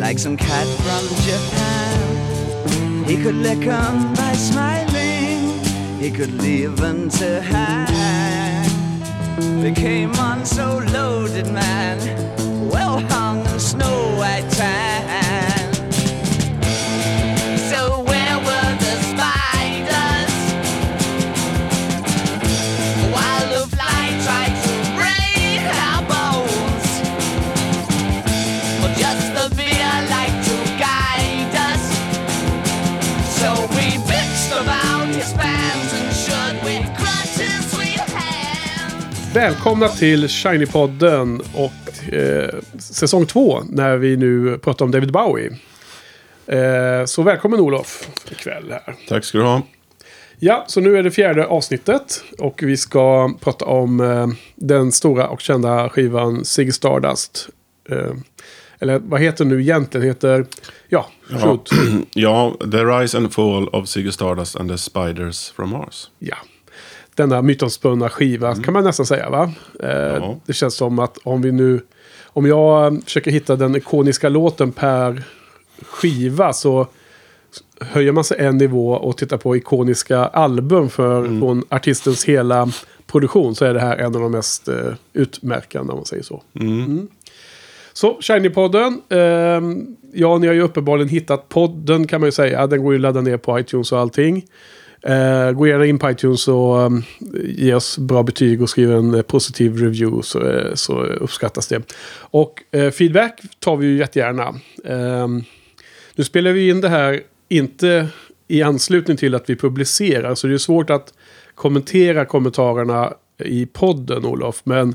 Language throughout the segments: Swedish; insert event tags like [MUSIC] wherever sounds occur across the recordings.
Like some cat from Japan. He could lick 'em by smiling. He could leave them to hang. Became on so loaded man. Välkomna till Shiny-podden och eh, säsong två när vi nu pratar om David Bowie. Eh, så välkommen Olof ikväll här. Tack ska du ha. Ja, så nu är det fjärde avsnittet och vi ska prata om eh, den stora och kända skivan Ziggy Stardust. Eh, eller vad heter nu egentligen? Heter, ja, Ja, [CLEARS THROAT] ja, The Rise and Fall of Ziggy Stardust and the Spiders from Mars. ja. Denna mytomspunna skiva kan man nästan säga va? Eh. Det känns som att om vi nu... Om jag eh, försöker hitta den ikoniska låten per skiva så höjer man sig en nivå och tittar på ikoniska album för från artistens hela produktion så är det här en av de mest eh, utmärkande om man säger så. Mm. Så, Shiny-podden. Eh, ja, ni har ju uppenbarligen hittat podden kan man ju säga. Den går ju att ladda ner på iTunes och allting. Eh, gå gärna in på iTunes och um, ge oss bra betyg och skriv en eh, positiv review så, eh, så uppskattas det. Och eh, feedback tar vi ju jättegärna. Ehm, nu spelar vi in det här inte i anslutning till att vi publicerar så det är svårt att kommentera kommentarerna i podden Olof. Men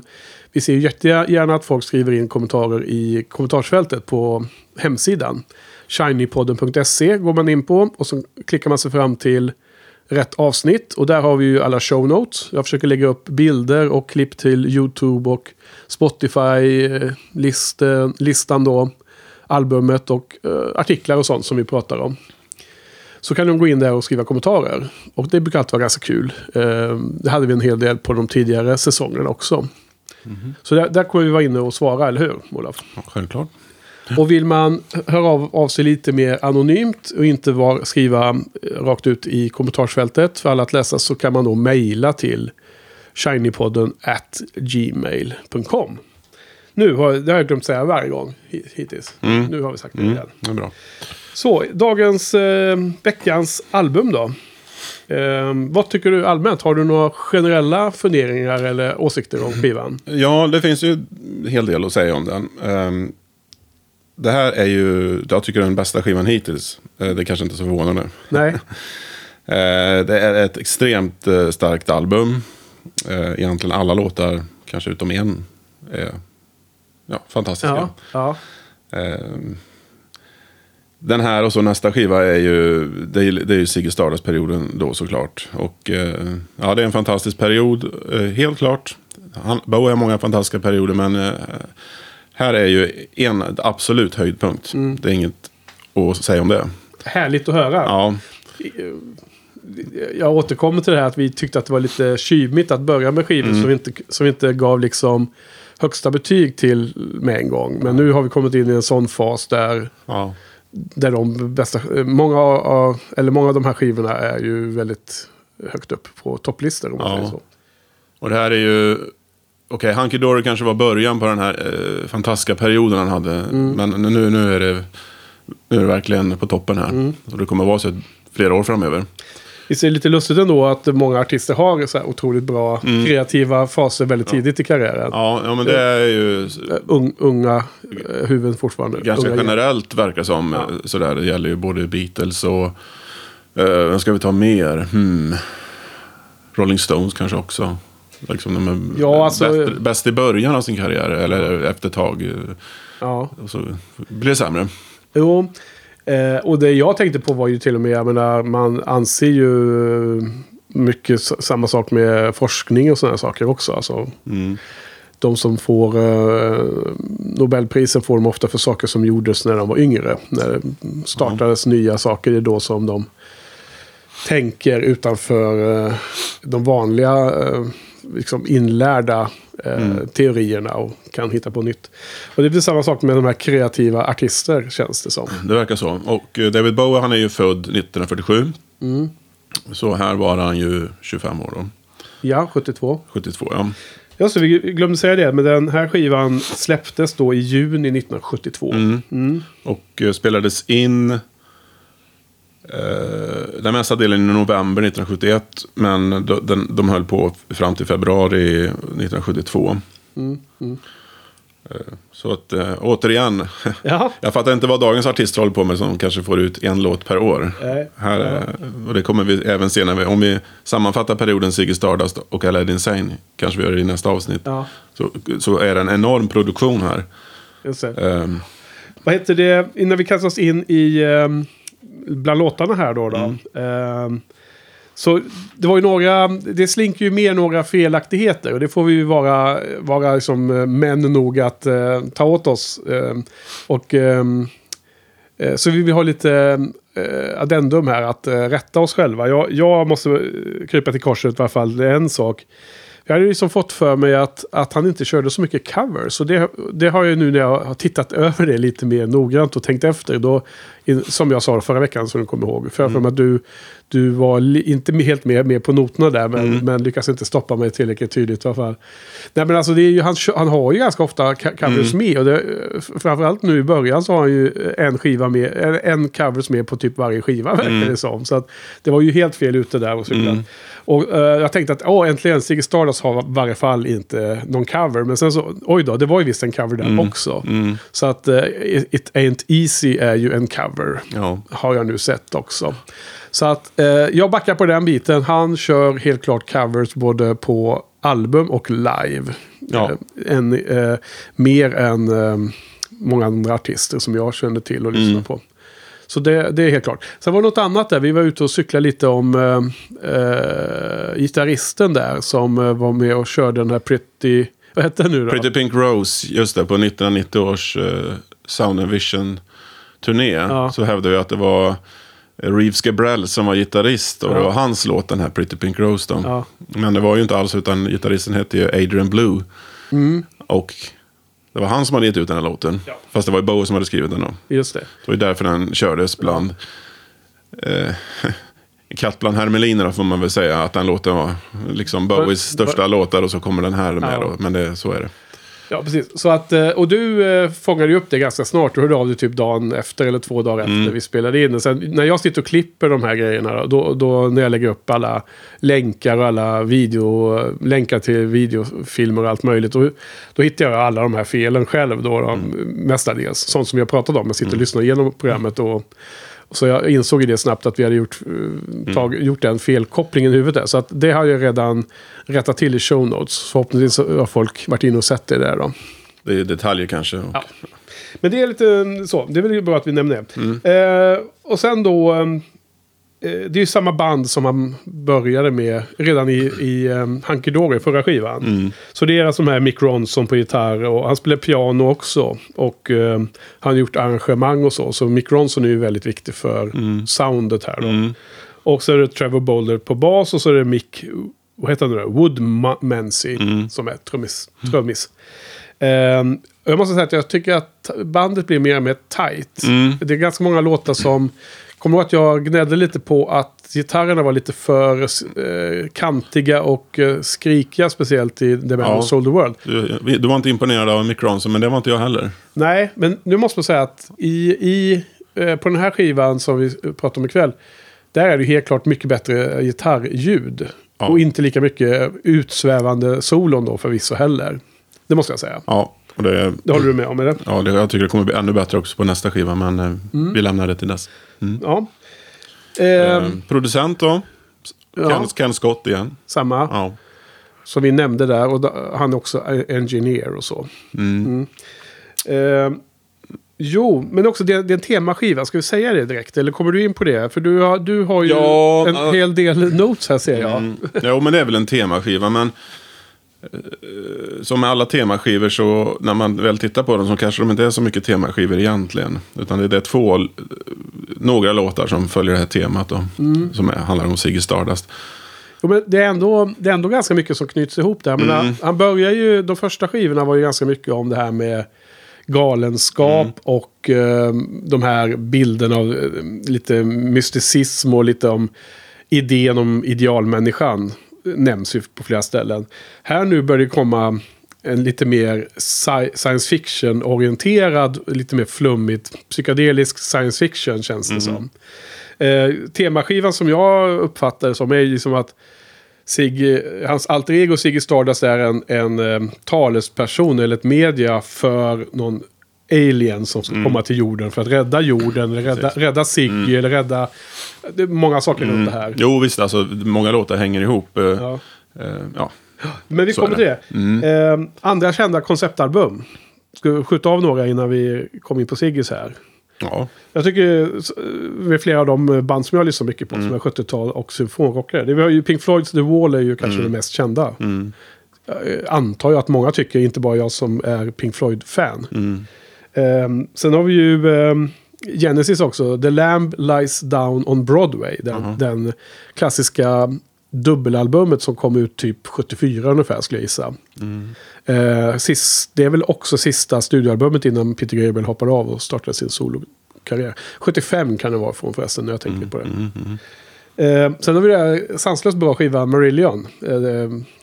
vi ser ju jättegärna att folk skriver in kommentarer i kommentarsfältet på hemsidan. shinypodden.se går man in på och så klickar man sig fram till rätt avsnitt. Och där har vi ju alla show notes. Jag försöker lägga upp bilder och klipp till YouTube och Spotify-listan då. Albumet och eh, artiklar och sånt som vi pratar om. Så kan de gå in där och skriva kommentarer. Och det brukar alltid vara ganska kul. Eh, det hade vi en hel del på de tidigare säsongerna också. Så där, där kommer vi vara inne och svara, eller hur Olof? Ja, självklart. Och vill man höra av, av sig lite mer anonymt och inte var, skriva eh, rakt ut i kommentarsfältet för alla att läsa så kan man då mejla till shinypodden at gmail.com. Nu har, det har jag glömt säga varje gång hi- hittills. Nu har vi sagt det Mm, igen. det är bra. Så, dagens, eh, veckans album då. Eh, vad tycker du allmänt? Har du några generella funderingar eller åsikter om skivan? Ja, det finns ju en hel del att säga om den. Ehm, det här är ju, jag tycker den bästa skivan hittills. Eh, det kanske inte är så förvånande. Nej? [LAUGHS] Eh, det är ett extremt eh, starkt album. Egentligen alla låtar, kanske utom en, är ja, fantastiska. Ja. ja. Den här och så nästa skiva är ju, det är, det är ju Ziggy Stardust-perioden då såklart. Och ja, det är en fantastisk period, helt klart. Han, Bowie har många fantastiska perioder, men här är ju en absolut höjdpunkt. Det är inget att säga om det. Härligt att höra. Ja, jag återkommer till det här att vi tyckte att det var lite tjuvigt att börja med skivor som, vi inte, som vi inte gav liksom högsta betyg till med en gång. Men nu har vi kommit in i en sån fas där, ja. där de bästa, många av, eller många av de här skivorna är ju väldigt högt upp på topplistor om Ja. så. Och det här är ju... Okej, Hunky Dory kanske var början på den här eh, fantastiska perioden han hade. Men nu, nu, är det, nu är det verkligen på toppen här. Och det kommer vara så flera år framöver. Visst är det lite lustigt ändå att många artister har så här otroligt bra kreativa faser väldigt tidigt i karriären. Ja, ja men det är ju Eh, Un, unga eh, huvuden fortfarande. ganska unga generellt verkar som. eh, Sådär, det gäller ju både Beatles och... Uh, vem ska vi ta mer? Hmm. Rolling Stones kanske också. Liksom de är Ja, alltså- bäst, bäst i början av sin karriär, eller efter ett tag. eh, Ja. Och så blir det sämre. Jo, eh, och det jag tänkte på var ju till och med, jag menar, man anser ju mycket samma sak med forskning och sådana saker också. Alltså, Mm. de som får eh, Nobelprisen får de ofta för saker som gjordes när de var yngre. När det startades nya saker, det är då som de tänker utanför eh, de vanliga eh, liksom inlärda eh, teorierna och kan hitta på nytt. Och det blir samma sak med de här kreativa artister känns det som. Det verkar så. Och eh, David Bowie han är ju född 1947. Mm. Så här var han ju 25 år då. Ja, 72. 72 ja. Ja, så vi glömde säga det, men den här skivan släpptes då i juni 1972. Mm. Och eh, spelades in den mesta delen i november 1971. Men de, de höll på fram till februari 1972. Eh, Så att eh, återigen, [LAUGHS] Ja. jag fattar inte vad dagens artister håller på med som kanske får ut en låt per år. Nej. Här, eh, och det kommer vi även se när vi, om vi sammanfattar perioden Ziggy Stardust och Aladdin Insane, kanske vi gör det i nästa avsnitt, Ja. så, så är det en enorm produktion här. Ehm, Vad heter det, innan vi kastar oss in i um, bland låtarna här då. då Mm. ehm, så det var ju några, det slinker ju med några felaktigheter och det får vi ju vara, vara liksom eh, män nog att eh, ta åt oss. Ehm, och ehm, eh, så vi vill ha lite eh, addendum här att eh, rätta oss själva. Jag, jag måste eh, krypa till korset i alla fall, det är en sak. Jag hade liksom fått för mig att, att han inte körde så mycket covers. Så det, det har jag nu när jag har tittat [LAUGHS] över det lite mer noggrant och tänkt efter. Då, in, som jag sa förra veckan som du kommer ihåg. För jag mig att du, du var inte helt med, med på noterna där. Men, men lyckas inte stoppa mig tillräckligt tydligt i alla fall. Nej men alltså det är ju, han, han har ju ganska ofta covers med. Och det, framförallt nu i början så har han ju en skiva med. En covers med på typ varje skiva verkar det som. Så att det var ju helt fel ute där och cykla. Och eh, jag tänkte att åh, äntligen, Ziggy Stardust har i varje fall inte någon cover. Men sen så, oj då, det var ju visst en cover där också. Så att eh, It Ain't Easy är ju en cover. ja. Har jag nu sett också. Så att eh, jag backar på den biten. Han kör helt klart covers både på album och live. Ja. Eh, en, eh, mer än eh, många andra artister som jag kände till och lyssnade på. Så det, det är helt klart. Sen var det något annat där. Vi var ute och cyklade lite om eh, eh, gitarristen där. Som var med och körde den här Pretty... Vad hette den nu då? Pretty Pink Rose, just det, på 1990 års Sound and Vision-turné. Ja. Så hävdade vi att det var Reeves Gabrell som var gitarrist. Och det Ja. var hans låt, den här Pretty Pink Rose. Då. Ja. Men det var ju inte alls, utan gitarristen hette ju Adrian Blue. Och det var han som hade gett ut den här låten. Mm. Ja. Fast det var ju Bowie som hade skrivit den då. Just det. Det var ju därför den kördes bland... Eh, [LAUGHS] katt bland hermelinerna får man väl säga. Att den låten var liksom Bowies största låtar och så kommer den här med. Då. Men det, så är det. Ja, precis. Så att, eh, och du eh, fångade ju upp det ganska snart. Du hörde av dig typ dagen efter eller två dagar Mm. efter vi spelade in. Och sen, när jag sitter och klipper de här grejerna, då, då när jag lägger upp alla länkar och alla video, länkar till videofilmer och allt möjligt. Då, då hittar jag alla de här felen själv då, Mm. mestadels. Sånt som har pratat om. Jag sitter och lyssnar igenom programmet och så jag insåg ju det snabbt att vi hade gjort, eh, tag, gjort den felkopplingen i huvudet. Där. Så att det har jag redan rättat till i show notes. Förhoppningsvis har folk varit inne och sett det där då. Det är detaljer kanske. Ja. Men det är lite så. Det är väl bra att vi nämner det. Mm. Eh, och sen då. Eh, det är ju samma band som han började med redan i, i um, Hunky Dory, förra skivan. Mm. Så det är alltså de här Mick Ronson på gitarr och han spelar piano också. Och eh, han har gjort arrangemang och så. Så Mick Ronson är ju väldigt viktig för Mm. soundet här då. Och så är det Trevor Boulder på bas och så är det Mick, vad heter han nu då? Woodmansey som är trummis. trummis. Och jag måste säga att jag tycker att bandet blir mer och mer tight. Det är ganska många låtar som... Kommer du ihåg att jag gnällde lite på att gitarrerna var lite för eh, kantiga och eh, skrikiga. Speciellt i The Man Ja. Who Sold the World. Du, du var inte imponerad av Mick Ronson, men det var inte jag heller. Nej, men nu måste man säga att i, i, eh, på den här skivan som vi pratar om ikväll. Där är det helt klart mycket bättre gitarrljud. Ja. Och inte lika mycket utsvävande solon då förvisso heller. Det måste jag säga. Ja, och det, Det håller du med om, eller? ja det, jag tycker det kommer bli ännu bättre också på nästa skiva, men eh, Mm. vi lämnar det till dess. Ja. Eh, producent då? ja, Ken, Ken Scott igen. samma. Ja. som vi nämnde där. Och han är också engineer och så. Mm. Eh, jo, men också det, det är en temaskiva. Ska vi säga det direkt? Eller kommer du in på det? För du har, du har ju Ja, en ja. hel del notes här ser jag. Mm. Jo, men det är väl en temaskiva. Men som med alla temaskivor så när man väl tittar på dem så kanske de inte är så mycket temaskivor egentligen. Utan det är två, eh, några låtar som följer det här temat då. Som är, handlar om Ziggy Stardust. Jo, men det, är ändå, det är ändå ganska mycket som knyts ihop där. Men han, han börjar ju, de första skivorna var ju ganska mycket om det här med galenskap och eh, de här bilderna av eh, lite mysticism och lite om idén om idealmänniskan. Nämns ju på flera ställen. Här nu börjar det komma en lite mer sci- science fiction-orienterad, lite mer flummigt, psykedelisk science fiction känns det som. Eh, temaskivan som jag uppfattar som är liksom att Siggy, hans alter ego Ziggy Stardust är en, en eh, talesperson eller ett media för någon alien som ska Mm. komma till jorden för att rädda jorden, eller rädda, rädda Ziggy Mm. eller rädda... Det är många saker runt det här. Jo, visst, alltså många låtar hänger ihop. eh, Ja. eh, ja. Men vi Så kommer till det. Eh, andra kända konceptalbum. Ska vi skjuta av några innan vi kommer in på Ziggys här? ja. Jag tycker eh, med flera av de band som jag lyssnar mycket på Mm. som är 70-tal och symfonrockare. Det vi har ju Pink Floyds The Wall är ju Mm. kanske det mest kända. Jag eh, antar ju att många tycker, inte bara jag som är Pink Floyd-fan. Mm. Ehm, sen har vi ju ehm, Genesis också. The Lamb Lies Down on Broadway. Den, den klassiska dubbelalbumet som kom ut typ 74 ungefär skulle jag gissa. Eh, sist, det är väl också sista studioalbumet innan Peter Gabriel hoppade av och startade sin solokarriär. 75 kan det vara från förresten när jag tänker på det. Eh, sen har vi det här sanslöst bra skiva Marillion. Eh,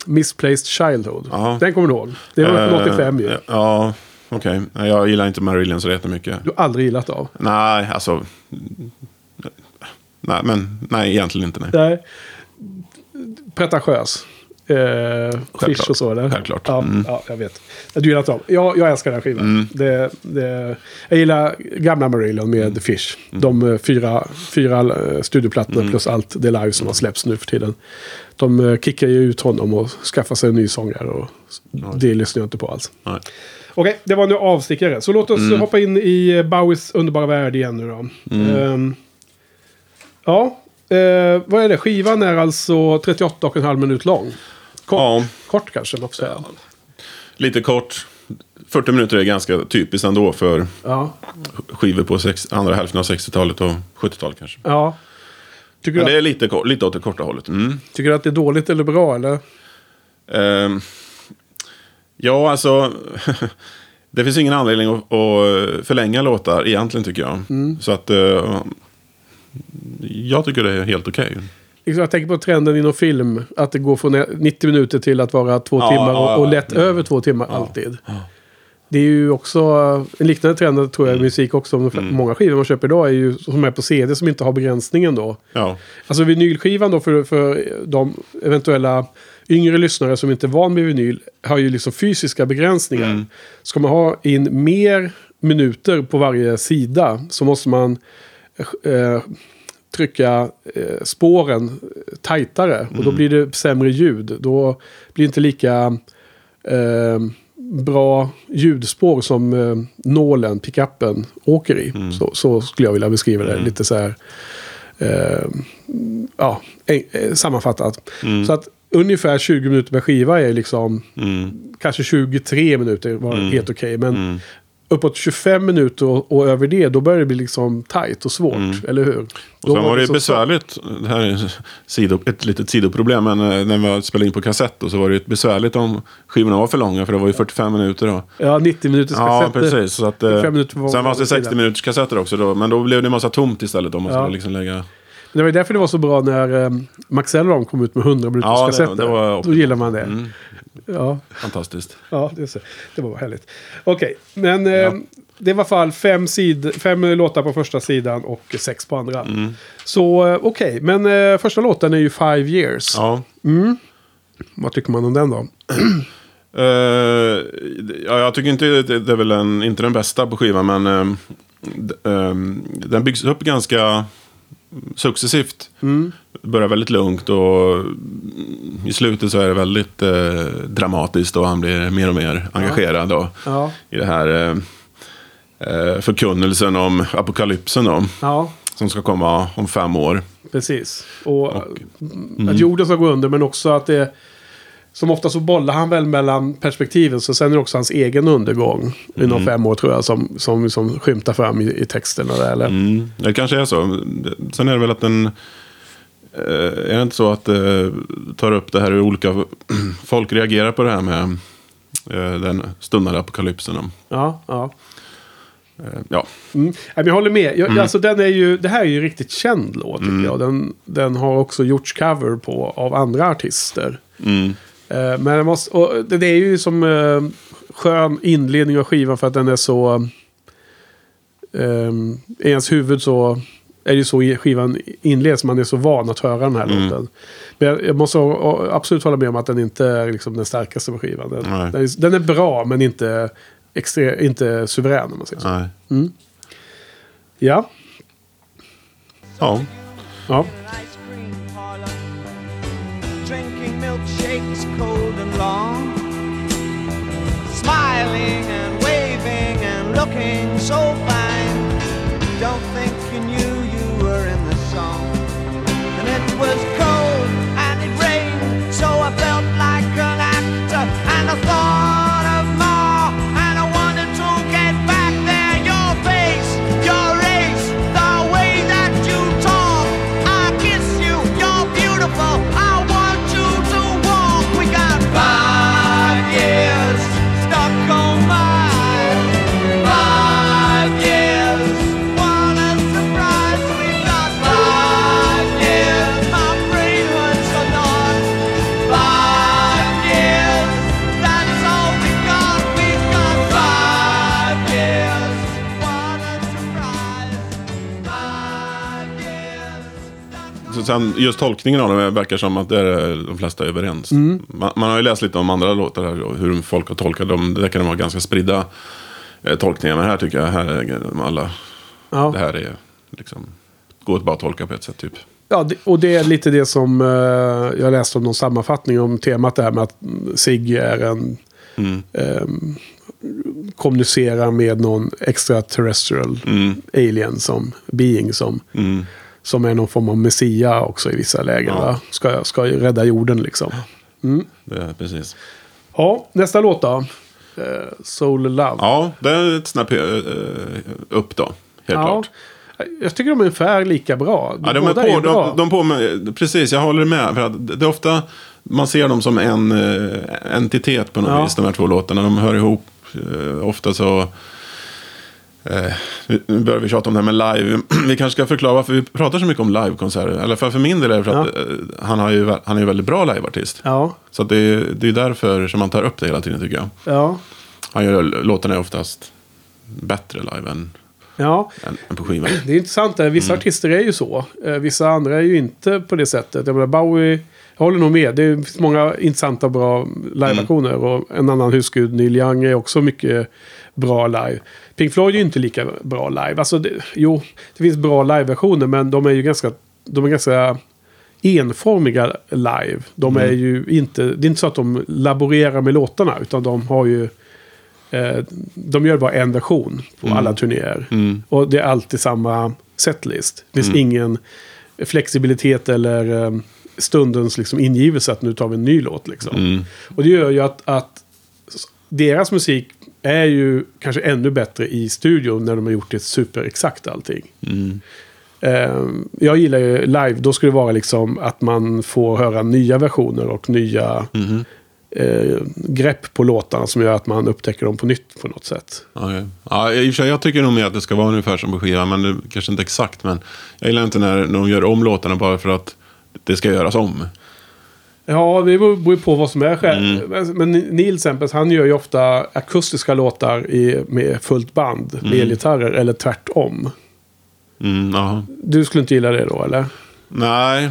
Misplaced Childhood. Ja. Den kommer du ihåg? Det var från 85 ju. Eh, Ja, okej. Nej, Jag gillar inte Marillion så jättemycket. Du har aldrig gillat av. Nej, alltså... Nej, men nej, egentligen inte. Nej. Nej. Pretentiös. Eh, Fish och så eller? Självklart. Ja, Mm. ja, jag vet. Du gillar dem. Jag, jag älskar den här skivan. Det, det, jag gillar gamla Marillion med Mm. Fish. De eh, fyra, fyra eh, studioplattorna plus allt det live som har släppts nu för tiden. De eh, kickar ju ut honom och skaffar sig en ny sångare. Och det lyssnar jag inte på alls. Nej. Okej, det var nu avstickare. Så låt oss hoppa in i eh, Bowies underbara värld igen nu då. Ehm, ja, eh, vad är det? Skivan är alltså 38,5 minut lång. Kort, Ja, kort kanske man får säga. lite kort. 40 minuter är ganska typiskt ändå för Ja. skivor på sex, andra hälften av 60-talet och 70-talet kanske. ja. Tycker, Men det att, är lite, lite åt det korta hållet. Mm. tycker du att det är dåligt eller bra? Eller? Ehm, ja, alltså. [LAUGHS] det finns ingen anledning att, att förlänga låtar egentligen tycker jag. Så att. eh, jag tycker det är helt okej. Liksom, Jag tänker på trenden inom film. Att det går från 90 minuter till att vara två Ja, timmar ja, och, och ja. lätt över två timmar alltid. Det är ju också en liknande trend tror jag i musik också. Många skivor man köper idag är ju som är på CD som inte har begränsningen då. Ja. Alltså vinylskivan då för, för de eventuella yngre lyssnare som inte är van med vinyl har ju liksom fysiska begränsningar. Ska man ha in mer minuter på varje sida så måste man eh, trycka eh, spåren tajtare. Och då blir det sämre ljud. Då blir det inte lika eh, bra ljudspår som eh, nålen, pickuppen, åker i. Så, så skulle jag vilja beskriva det. Lite så här eh, ja, eh, sammanfattat. Så att ungefär 20 minuter per skiva är liksom kanske 23 minuter var helt okej. men uppåt 25 minuter och, och över det, då börjar det bli liksom tajt och svårt. Eller hur? Och sen var det besvärligt, det här är sido, ett litet sidoproblem, men eh, när man spelade in på kassett då, så var det besvärligt om skivorna var för långa, för det var ju 45 minuter då. Ja, 90 minuters Ja, kassetter. precis. Så att, eh, sen fanns det var 60 sida. minuters kassetter också, då, men då blev det en massa tomt istället. Då måste Ja. man liksom lägga... Det var ju därför det var så bra när um, Maxell och de kom ut med 100 minuters Ja, det- kassetter. det var Då gillar man det. Mm, Ja, fantastiskt. ja det, så. det var härligt. Okej, men eh, det var i alla fall fem, sid fem låtar på första sidan och sex på andra. Mm. Så eh, okej, men eh, första låten är ju Five Years. Ja. Vad tycker man om den då? [CLEARS THROAT] Eh, ja, jag tycker inte det, det är väl en, inte den bästa på skivan, men ehm, d- ehm, den byggs upp ganska successivt. börjar väldigt lugnt och i slutet så är det väldigt eh, dramatiskt och han blir mer och mer engagerad då, Ja. i det här eh, eh, förkunnelsen om apokalypsen då, Ja, som ska komma om fem år. precis. Och, mm. att jorden ska gå under men också att det... Som ofta så bollar han väl mellan perspektiven. Så sen är det också hans egen undergång. Inom Mm. fem år tror jag. Som, som, som skymtar fram i, i texterna. Där, eller? Mm, det kanske är så. Sen är det väl att den... eh, Är det inte så att det tar upp det här hur olika [CLEARS THROAT] folk reagerar på det här med eh, den stundande apokalypsen? Ja, ja. Eh, Ja, Mm. Jag håller med. Mm. Jag, alltså, den är ju, det här är ju en riktigt känd låt tycker jag. Den, den har också gjorts cover på av andra artister. mm, Eh, men jag måste, och det, är ju som eh, skön inledning av skivan för att den är så... Eh, I ens huvud så är det ju så skivan inleds. Man är så van att höra den här Mm. låten. Men jag, jag måste absolut hålla med om att den inte är liksom den starkaste på skivan. Den, den, är, den är bra men inte, extre, inte suverän om man säger så. nej. Ja, Ja, ja. Milkshakes cold and long, smiling and waving and looking so fine. Don't think you knew you were in the song. And it was sen just tolkningen av det verkar som att det är de flesta är överens. Man, man har ju läst lite om andra låtar här och hur folk har tolkat dem. Det kan vara ganska spridda eh, tolkningar. Men här tycker jag här är alla, ja. det här är liksom, går att bara tolka på ett sätt typ. Ja, och det är lite det som eh, jag läste om någon sammanfattning om temat det här med att mm, Sigge är en... Mm. ehm, kommunicerar med någon extraterrestrial Mm. alien som being som, Mm. Som är någon form av messia också i vissa lägen. Ja. Ska, ska rädda jorden liksom. Det är precis. Ja, nästa låt då. Eh, Soul Love. Ja, det är ett snäpp eh, upp då. Helt Ja. klart. Jag tycker de är ungefär lika bra. Ja, de är på, bra. de, de på med, precis, jag håller med. För att det är ofta, man ser dem som en eh, entitet på något Ja. vis, de här två låtarna. De hör ihop. Eh, ofta så... Eh, nu börjar vi tjata om det här med live. [CLEARS THROAT] Vi kanske ska förklara varför vi pratar så mycket om livekonserter. Eller för, för min del är det för att eh, han, har ju, han är ju väldigt bra liveartist. Ja, Så det, är- det är därför som man tar upp det hela tiden tycker jag. ja, Han gör låtarna är oftast bättre live än, ja. än, än på skivan. Det är intressant. där. Vissa artister är ju så. Eh, vissa andra är ju inte på det sättet. Jag menar, Bowie, jag håller nog med. Det finns många intressanta bra liveaktioner. Och en annan husgud, Neil Young, är också mycket bra live. Pink Floyd är ju inte lika bra live. Alltså, det, jo, det finns bra liveversioner, men de är ju ganska, de är ganska enformiga live. De är ju inte, det är inte så att de laborerar med låtarna, utan de har ju Eh, de gör bara en version på alla turnéer. Mm. Och det är alltid samma setlist. Det finns ingen flexibilitet eller eh, stundens liksom, ingivelse att nu tar vi en ny låt. Liksom. Mm. Och det gör ju att, att deras musik är ju kanske ännu bättre i studion när de har gjort det superexakt allting. Mm. Eh, jag gillar ju live, då ska det vara liksom att man får höra nya versioner och nya Mhm. eh, grepp på låtarna som gör att man upptäcker dem på nytt på något sätt. Okej. Ja, i och för sig, jag tycker nog mer att det ska vara ungefär som på skivan, men det, kanske inte exakt. Men jag gillar inte när, när de gör om låtarna bara för att det ska göras om. Ja, det beror ju på vad som är själv. Mm. Men- Neil exempel, han gör ju ofta akustiska låtar i, med fullt band, med elgitarrer, eller tvärtom. Mm. Du skulle inte gilla det då, eller? Nej,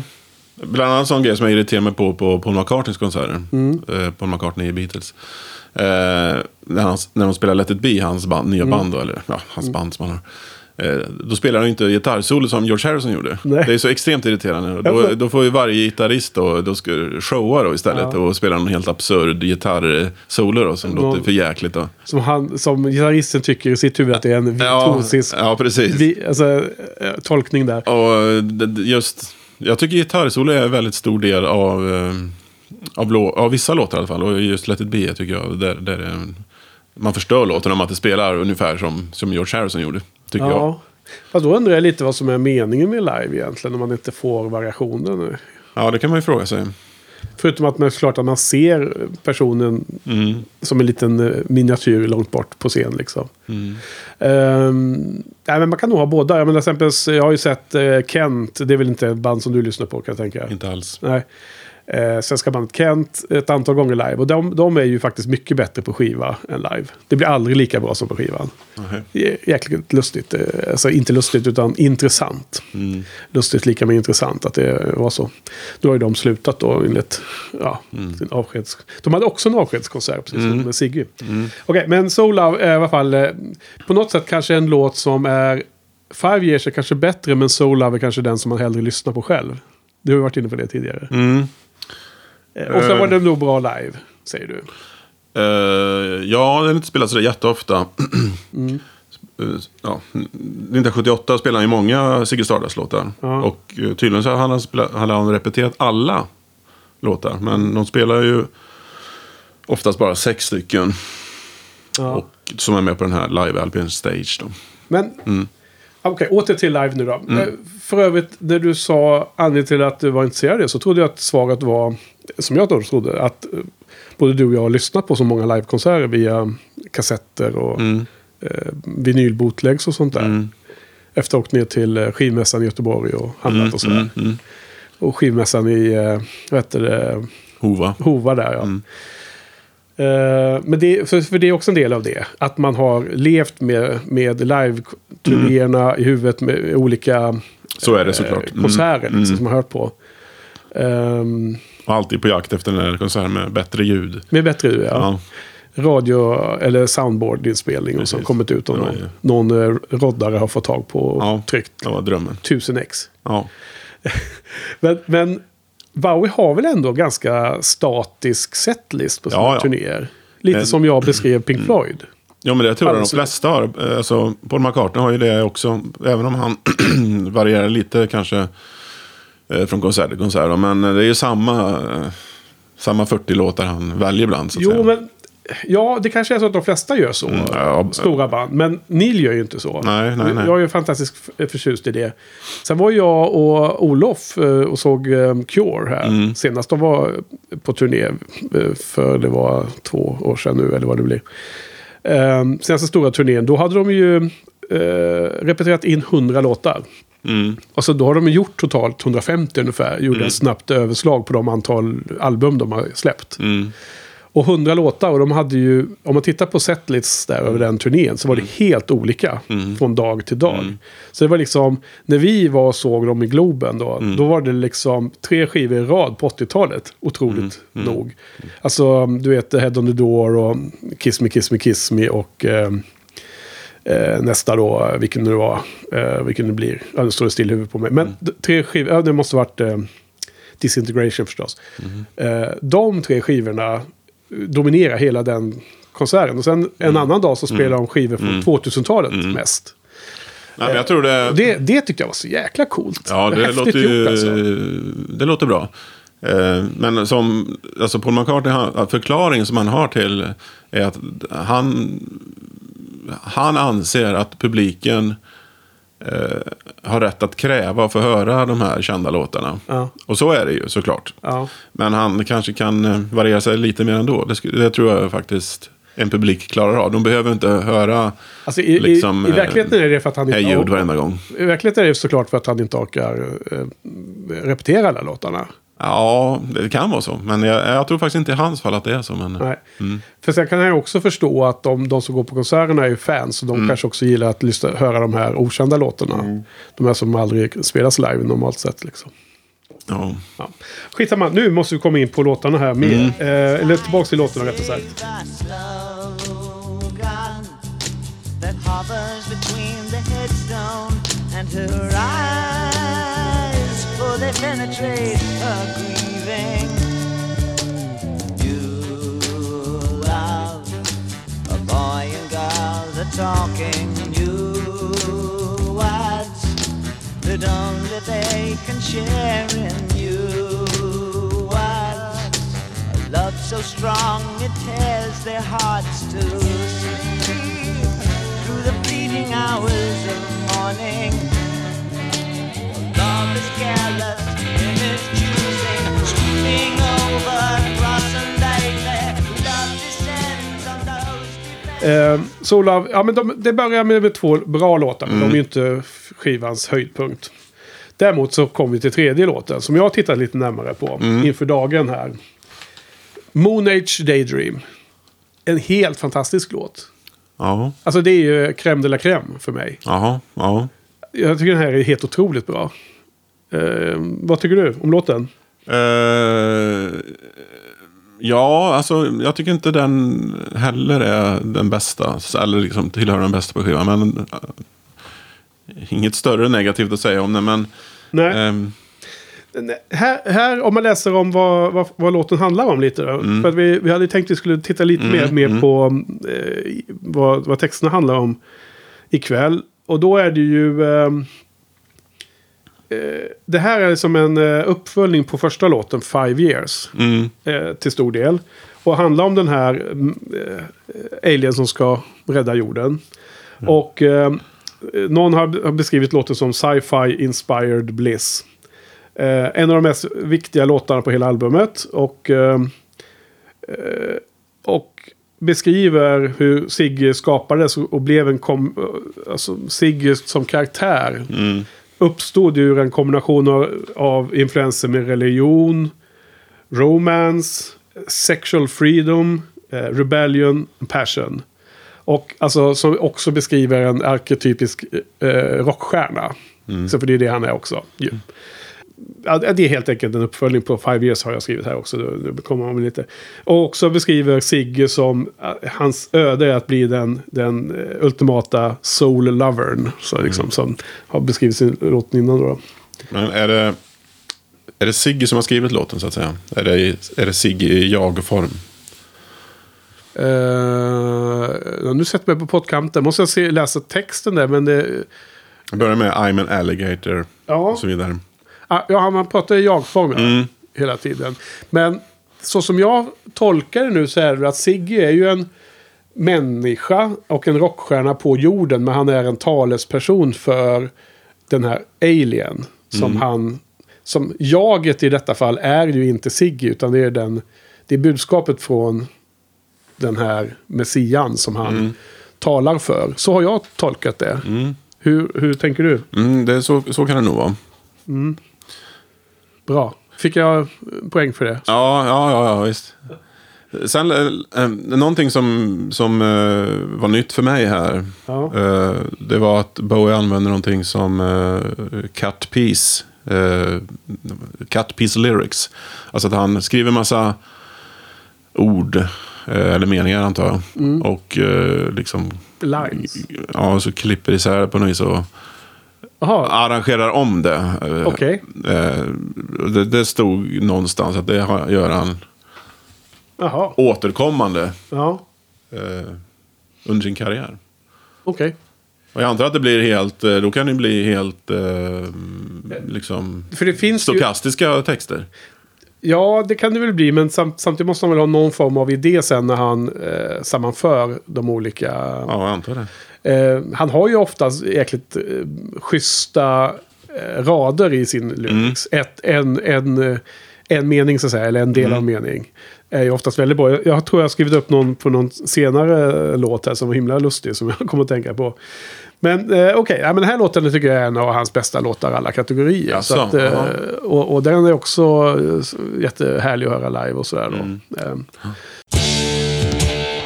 bland annat sån grej som jag irriterar mig på på Paul McCartneys konserter. Eh, Paul McCartney i Beatles. Eh, när, han, när de spelar Let It Be, hans band, nya band då, eller ja, hans band som han har. Eh, då spelar han ju inte gitarrsolo som George Harrison gjorde. Nej. Det är så extremt irriterande. Då, då får ju varje gitarrist då, då ska showa då istället Ja. och spela en helt absurd gitarrsolo då, som Någon- låter för jäkligt då. Som, han, som gitarristen tycker i sitt huvud att det är en Ja, virtuosisk ja, precis. vi, alltså, eh, tolkning där. Och det- just, jag tycker gitarrsolo är en väldigt stor del av, eh, av, lå, av vissa låtar i alla fall. Och just Let it be tycker jag, där, där är, man förstör låten om att det spelar ungefär som, som George Harrison gjorde. Tycker jag. Ja. Fast då undrar jag lite vad som är meningen med live egentligen. Om man inte får variationen. Ja, det kan man ju fråga sig. Förutom att man såklart att man ser personen Mm. som en liten eh, miniatyr långt bort på scen. Liksom. Mm. Ehm, nej, men man kan nog ha båda. Jag, menar, till exempel, jag har ju sett eh, Kent. Det är väl inte ett band som du lyssnar på kan jag tänka. Inte alls. Nej. Eh, svenska bandet Kent ett antal gånger live. Och de, de är ju faktiskt mycket bättre på skiva än live. Det blir aldrig lika bra som på skivan. Jä- Jäkligt lustigt. Eh, Alltså inte lustigt utan intressant. Mm. Lustigt lika med intressant att det var så. Nu har ju de slutat då enligt ja, sin avskeds... De hade också en avskedskonsert precis som med Siggy. Okej, men Soul Love är i alla fall eh, på något sätt kanske en låt som är... Five Years är kanske bättre men Soul Love är kanske den som man hellre lyssnar på själv. Du har ju varit inne på det tidigare. Eh, Och så var det nog bra live, säger du. Eh, ja, den har inte spelat sådär jätteofta. Mm. [CLEARS THROAT] Eh, ja, 1978 spelade han ju många Ziggy Stardust-låtar. Ja. Och eh, tydligen så hade han, spela- hade han repeterat alla låtar. Men de spelar ju oftast bara sex stycken. Och, som är med på den här live-LPn Stage. Då. Men, Mm. Okej, åter till live nu då. Eh, För övrigt, när du sa anledningen till att du var intresserad av det så trodde jag att svaret var, som jag då trodde, att eh, både du och jag har lyssnat på så många livekonserter via kassetter och Mm. eh, vinylbootlegs och sånt där. Efter att ha åkt ner till eh, skivmässan i Göteborg och handlat och sådär. Mm, mm. Och skivmässan i, vad heter det, Hova. Hova där ja. Mm. Eh, men det, för, det är också en del av det. Att man har levt med, med live-turnéerna i huvudet med olika Så är det såklart. eh, Mm. konserter liksom, Mm. som man hört på. Och alltid på jakt efter den här konserten med bättre ljud. med bättre ljud, ja. Ja. Radio eller soundboard-inspelning och som kommit ut och någon, ja. någon eh, roddare har fått tag på och Ja. tryckt Det var drömmen. 1000 ex. Ja. [LAUGHS] Men, men Bowie har väl ändå ganska statisk setlist på sina Ja, ja. turnéer. Lite Men- som jag beskrev Pink Floyd. Ja, men det tror jag de Alltså- flesta har. Eh, Alltså, Paul McCartney har ju det också. Även om han [CLEARS THROAT] varierar lite kanske eh, från konsert till konsert. Men eh, det är ju samma, samma 40 låtar han väljer ibland. Så att Jo, säga. men... Ja, det kanske är så att de flesta gör så. Mm, ja, stora band. Men Neil gör ju inte så. Nej, nej, nej. Jag är ju fantastiskt förtjust i det. Sen var jag och Olof eh, och såg eh, Cure här. Mm. Senast de var på turné. eh, För det var två år sedan nu, eller vad det blir. Eh, Senaste stora turnén, då hade de ju repeterat in 100 låtar. Mm. Och så då har de gjort totalt 150 ungefär. Gjorde ett snabbt överslag på de antal album de har släppt. Mm. Och 100 låtar och de hade ju, om man tittar på setlists där över den turnén så var det helt olika från dag till dag. Så det var liksom, när vi var och såg dem i Globen då, då var det liksom tre skivor i rad på 80-talet, otroligt nog. Alltså, du vet, Head on the Door och Kiss Me, Kiss Me, Kiss Me och eh, eh, nästa då, vilken det var, eh, vilken det blir. Ja, det står det still i huvudet på mig. Men d- tre skivor, ja, det måste varit eh, Disintegration förstås. Eh, de tre skivorna dominerar hela den konserten. Och sen en annan dag så spelar de skivor från 2000-talet mest. Nej, jag tror det... Det, det tyckte jag var så jäkla coolt. Ja, det, Häftigt låter ju... gjort alltså. Det låter bra. Eh, Men som alltså Paul McCartney, förklaringen som han har till är att han, han anser att publiken eh, har rätt att kräva att få höra de här kända låtarna. Ja. Och så är det ju såklart. Ja. Men han kanske kan eh, variera sig lite mer ändå. Det, det tror jag faktiskt en publik klarar av. De behöver inte höra Alltså, i, liksom, i, I verkligheten är det för att han inte varenda gång. I verkligheten är det såklart för att han inte orkar eh, repetera alla låtarna. Ja, det kan vara så. Men jag, jag tror faktiskt inte i hans fall att det är så. Men, Nej. Mm. För sen kan jag också förstå att de, de som går på konserterna är ju fans. Och Mm. de kanske också gillar att lyssna, höra de här okända låtarna. De här som aldrig spelas live normalt sett. Liksom. ja. Ja. Skitsamma, nu måste vi komma in på låtarna här mer. Mm. Eh, eller tillbaka till låtarna rättare sagt. That hovers between the headstones and her eyes, they penetrate her grieving. You love a boy and girl, the talking new words that only they can share in you. Words, a love so strong it tears their hearts to sleep through the fleeting hours of morning. Eh, så Olav, ja, men de, det börjar med, med två bra låtar, men de är ju inte skivans höjdpunkt. Däremot så kom vi till tredje låten, som jag har tittat lite närmare på inför dagen här. Moon Age Daydream. En helt fantastisk låt. Ja, Alltså det är ju crème de la crème för mig. jaha, ja. Jag tycker den här är helt otroligt bra. Eh, vad tycker du om låten? Eh, ja, alltså jag tycker inte den heller är den bästa. Eller liksom tillhör den bästa på skivan. Men eh, inget större negativt att säga om den. Men Nej. ehm, Nej, Här, här, om man läser om vad, vad, vad låten handlar om lite. Då, För att vi, vi hade tänkt att vi skulle titta lite mer, mer på eh, vad, vad texterna handlar om ikväll. Och då är det ju... eh, det här är som en eh, uppföljning på första låten, Five Years. mm, Eh, till stor del. Och handlar om den här mm, eh, alien som ska rädda jorden. Och eh, någon har, beskrivit låten som sci-fi inspired bliss. Eh, en av de mest viktiga låtarna på hela albumet. Och, eh, eh, och beskriver hur Sigge skapades och och blev en kom, alltså Sigge som karaktär mm, uppstod ur en kombination av, av influenser med religion, romance, sexual freedom, eh, rebellion, passion. Och alltså som också beskriver en arketypisk eh, rockstjärna. Så för det är det han är också. ju. Ja, det är helt enkelt en uppföljning på Five Years har jag skrivit här också. Det, kommer med lite. Och också beskriver Sigge som eh, hans öde är att bli den, den eh, ultimata soul lovern. Så liksom, Som har beskrivits i låten innan då. men är det, är det Sigge som har skrivit låten så att säga? Är det, är det Sigge i jag-form? Uh, nu sätter jag mig på pottkanten. Måste jag se, läsa texten där. Men det, Jag börjar med I'm an alligator Ja. och så vidare. Ja, man pratar i jag-form ja, hela tiden. Men så som jag tolkar det nu så är det att Sigge är ju en människa och en rockstjärna på jorden. Men han är en talesperson för den här alien. Som han... Som jaget i detta fall är ju inte Sigge utan det är, den, det är budskapet från den här messian som han talar för. Så har jag tolkat det. Hur, hur tänker du? Mm, det är så, så kan det nog vara. Bra. Fick jag poäng för det? Ja, ja, ja, ja visst. Sen, eh, eh, någonting som, som eh, var nytt för mig här. Ja. Eh, det var att Bowie använder någonting som eh, cut piece. Eh, cut piece lyrics. Alltså att han skriver massa ord. Eh, eller meningar antar jag. Och eh, liksom... Lines. Ja, så klipper isär det på något vis och Jaha, arrangerar om det. Eh, okej. eh, det, det stod någonstans att det gör han Jaha. återkommande Ja, eh, under sin karriär. okej. Och jag antar att det blir helt, då kan det bli helt eh, liksom För det finns ju... stokastiska texter. Ja, det kan det väl bli. Men samt, samtidigt måste han väl ha någon form av idé sen när han eh, sammanför de olika... Ja, jag antar det. Eh, han har ju oftast jäkligt eh, schyssta eh, rader i sin lyrics. Ett, en, en, eh, en mening så att säga, eller en del av mening. Är ju oftast väldigt bra. Jag, jag tror jag har skrivit upp någon på någon senare låt här som var himla lustig som jag [LAUGHS] kommer att tänka på. Men eh, okej, ja, men den här låten tycker jag är en av hans bästa låtar alla kategorier. Jaså, så att, eh, och, och den är också eh, jättehärlig att höra live och sådär. Då. Eh,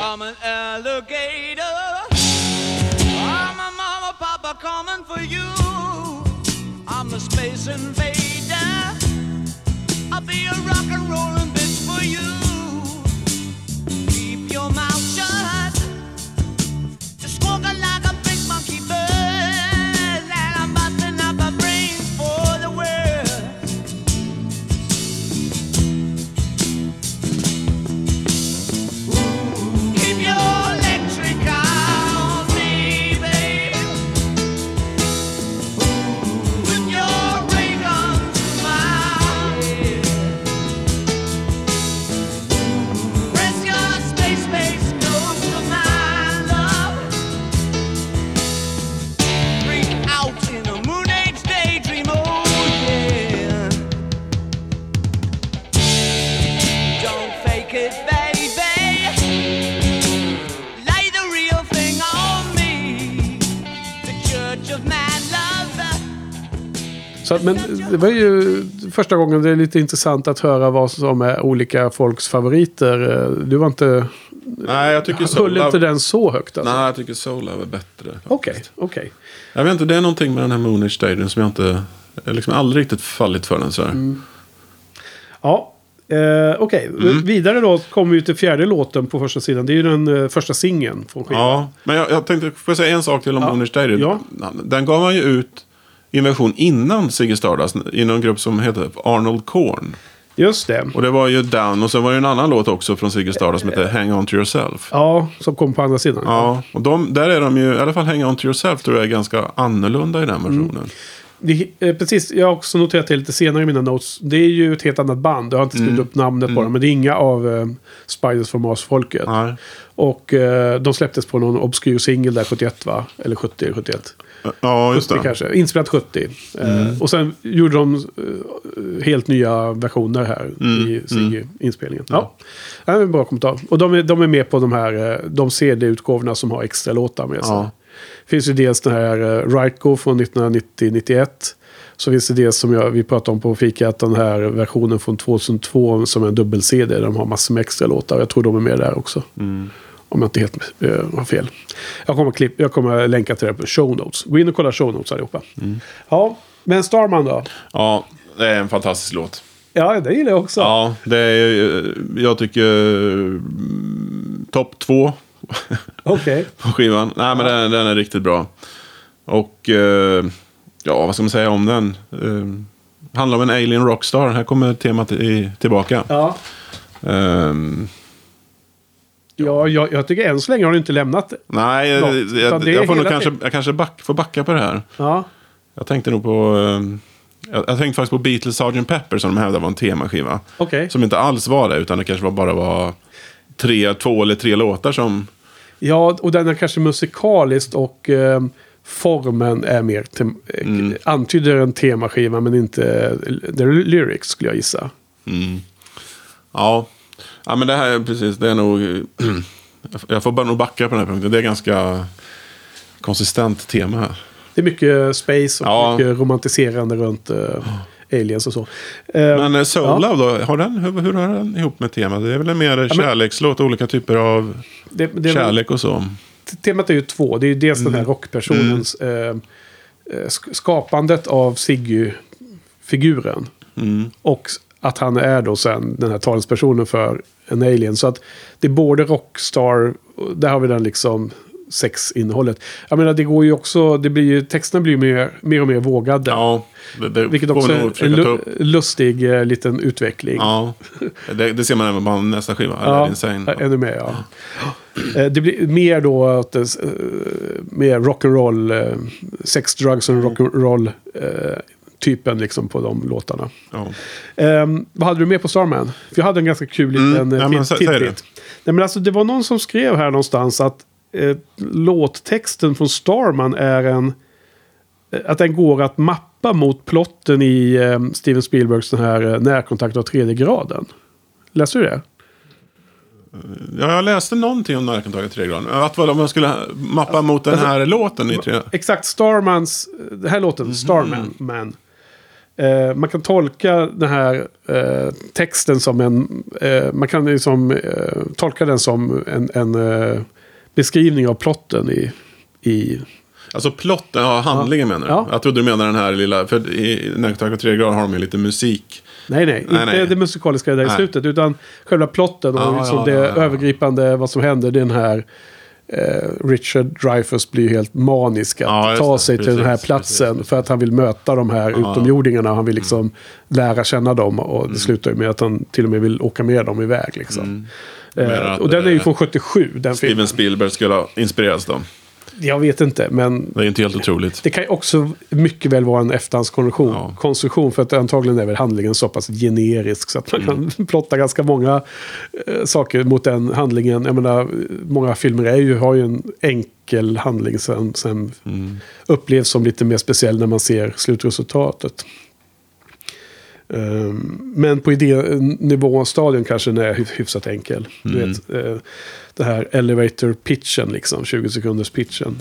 I'm an alligator. I'm a mama, papa coming for you. I'm a space invader. I'll be a rock and rollin' bitch for you. Keep your mouth shut. Så, att- men det var ju första gången det är lite intressant att höra vad som är olika folks favoriter. Eh, Du var inte... Nej, jag tycker Soul Höll inte den så högt alltså? Nej, jag tycker Soul Love är bättre. Okej, okej. Jag vet inte, det är någonting med den här Moonish Stadium som jag inte... Jag liksom aldrig riktigt fallit för den sådär. Mm. Ja, eh, okej. Mm. Vidare då kommer vi till fjärde låten på första sidan. Det är ju den eh, första singeln från skivan. Ja, men jag, jag tänkte, jag säga en sak till om Ja. Moonish Stadium? Ja. Den gav man ju ut i en version innan Ziggy Stardust i någon grupp som heter Arnold Korn. Just det. Och det var ju Down och så var det en annan låt också från Ziggy Stardust som heter Hang On To Yourself. Ja, som kom på andra sidan. Ja, och de, där är de ju, i alla fall Hang On To Yourself tror jag är ganska annorlunda i den versionen. Det, eh, precis, jag har också noterat det lite senare i mina notes. Det är ju ett helt annat band. Jag har inte skrivit Mm. upp namnet på dem. Men det är inga av eh, Spiders from Mars-folket. Och eh, de släpptes på någon obskyr singel där 71 va? Eller 70, 71. Ja, just 70 det. kanske. Inspelat 70. Eh, och sen gjorde de eh, helt nya versioner här i Siggy-inspelningen. Ja. Det är en bra kommentar. Och de är, de är med på de här eh, de CD-utgåvorna som har extra låtar med sig. Ja. finns ju dels den här Right Go från 1990-91. Så finns det dels som jag, vi pratade om på fikat, den här versionen från 2002 som är en dubbel-CD. Där de har massor med extra låtar. Jag tror de är med där också. Om jag inte helt eh, har fel. Jag kommer, klipp, jag kommer länka till det på show notes. Gå in och kolla show notes allihopa. Ja, men Starman då? Ja, det är en fantastisk låt. Ja, det gillar jag också. Ja, det är, eh, jag tycker mm, topp två [LAUGHS] Okej. på skivan. Nej, men den, den är riktigt bra. Och eh, ja, vad ska man säga om den? Eh, handlar om en alien rockstar. Här kommer temat i, tillbaka. Ja. Ehm, Ja, jag, jag tycker än så länge har du inte lämnat det. nej, Något, jag, jag, det är jag får nog hela kanske, jag kanske back, får backa på det här. Ja. Jag tänkte nog på... eh, jag, jag tänkte faktiskt på Beatles Sgt. Pepper som de hävdade var en temaskiva. Okej. Som inte alls var det, utan det kanske var bara var tre, två eller tre låtar som... Ja, och den är kanske musikaliskt och eh, formen är mer eh, Mm. antyder en temaskiva men inte the lyrics skulle jag gissa. Mm. Ja. Ja, men det här är precis, det är nog... [CLEARS THROAT] jag får bara nog backa på den här punkten. Det är ganska konsistent tema här. Det är mycket space och Ja. mycket romantiserande runt eh, aliens och så. Eh, Men eh, Soul ja. Love då, har den, hur, hur har den ihop med temat? Det är väl en mer men- kärlekslåt, olika typer av det, det, kärlek och så. Temat är ju två. Det är ju dels den här Mm. rockpersonens sk- skapandet av Siggy-figuren. Mm. Och att han är då sen den här talespersonen för en alien. Så att det är både rockstar, och där har vi den liksom sexinnehållet. Jag menar det går ju också, det blir ju, texterna blir ju mer, mer och mer vågade. Ja, det, det Vilket också är en lu- lustig eh, liten utveckling. Ja, det, det ser man även på nästa skiva. Eller Insane. ännu mer ja. Eh, Det blir mer då att det, eh, mer rock'n'roll, eh, sex, drugs and rock'n'roll eh, typen liksom på de låtarna. Ja. Ehm, vad hade du med på Starman? För jag hade en ganska kul liten Mm, mm. men säg det. tidbit. Nej, men alltså, det var någon som skrev här någonstans att eh, låttexten från Starman är en... eh, Att den går att mappa mot plotten i eh, Steven Spielbergs den här eh, närkontakt av tredje graden. Läste du det? ja, jag läste någonting om närkontaket tre grader. Att vad man skulle mappa mot den Alltså- här låten i tre... Exakt, Starmans... Den här låten, Starman. Man. Eh, man kan tolka den här eh, texten som en... Eh, man kan liksom eh, tolka den som en, en eh, beskrivning av plotten i... i Alltså plotten, ja, handlingen menar du? Ja. Jag trodde du menade den här lilla, för i närkontaket tre grader har de ju lite musik. nej, nej, inte nej. det musikaliska där i Nej. slutet. Utan själva plotten och Ja, liksom ja, det ja, ja. övergripande, vad som händer. Den här... Eh, Richard Dreyfuss blir helt manisk att Ja, ta det. sig till den här Precis, platsen. precis, För att han vill möta de här utomjordingarna. Han vill liksom Mm. lära känna dem. Och det slutar ju med att han till och med vill åka med dem iväg. Liksom. Men Eh, och den är ju eh, från 77, den Steven filmen. Spielberg skulle ha inspirerats då. Jag vet inte, men Det är inte helt otroligt. det kan ju också mycket väl vara en efterhandskonstruktion. Ja. Konstruktion, för att antagligen är väl handlingen så pass generisk så att man Mm. kan [LAUGHS] plotta ganska många eh, saker mot den handlingen. Jag menar, många filmer är ju, har ju en enkel handling som, som Mm. upplevs som lite mer speciell när man ser slutresultatet. Ehm, men på idénivå och stadion kanske den är hy- hyfsat enkel. Du Mm. vet, eh, det här elevator pitchen liksom, 20 sekunders pitchen.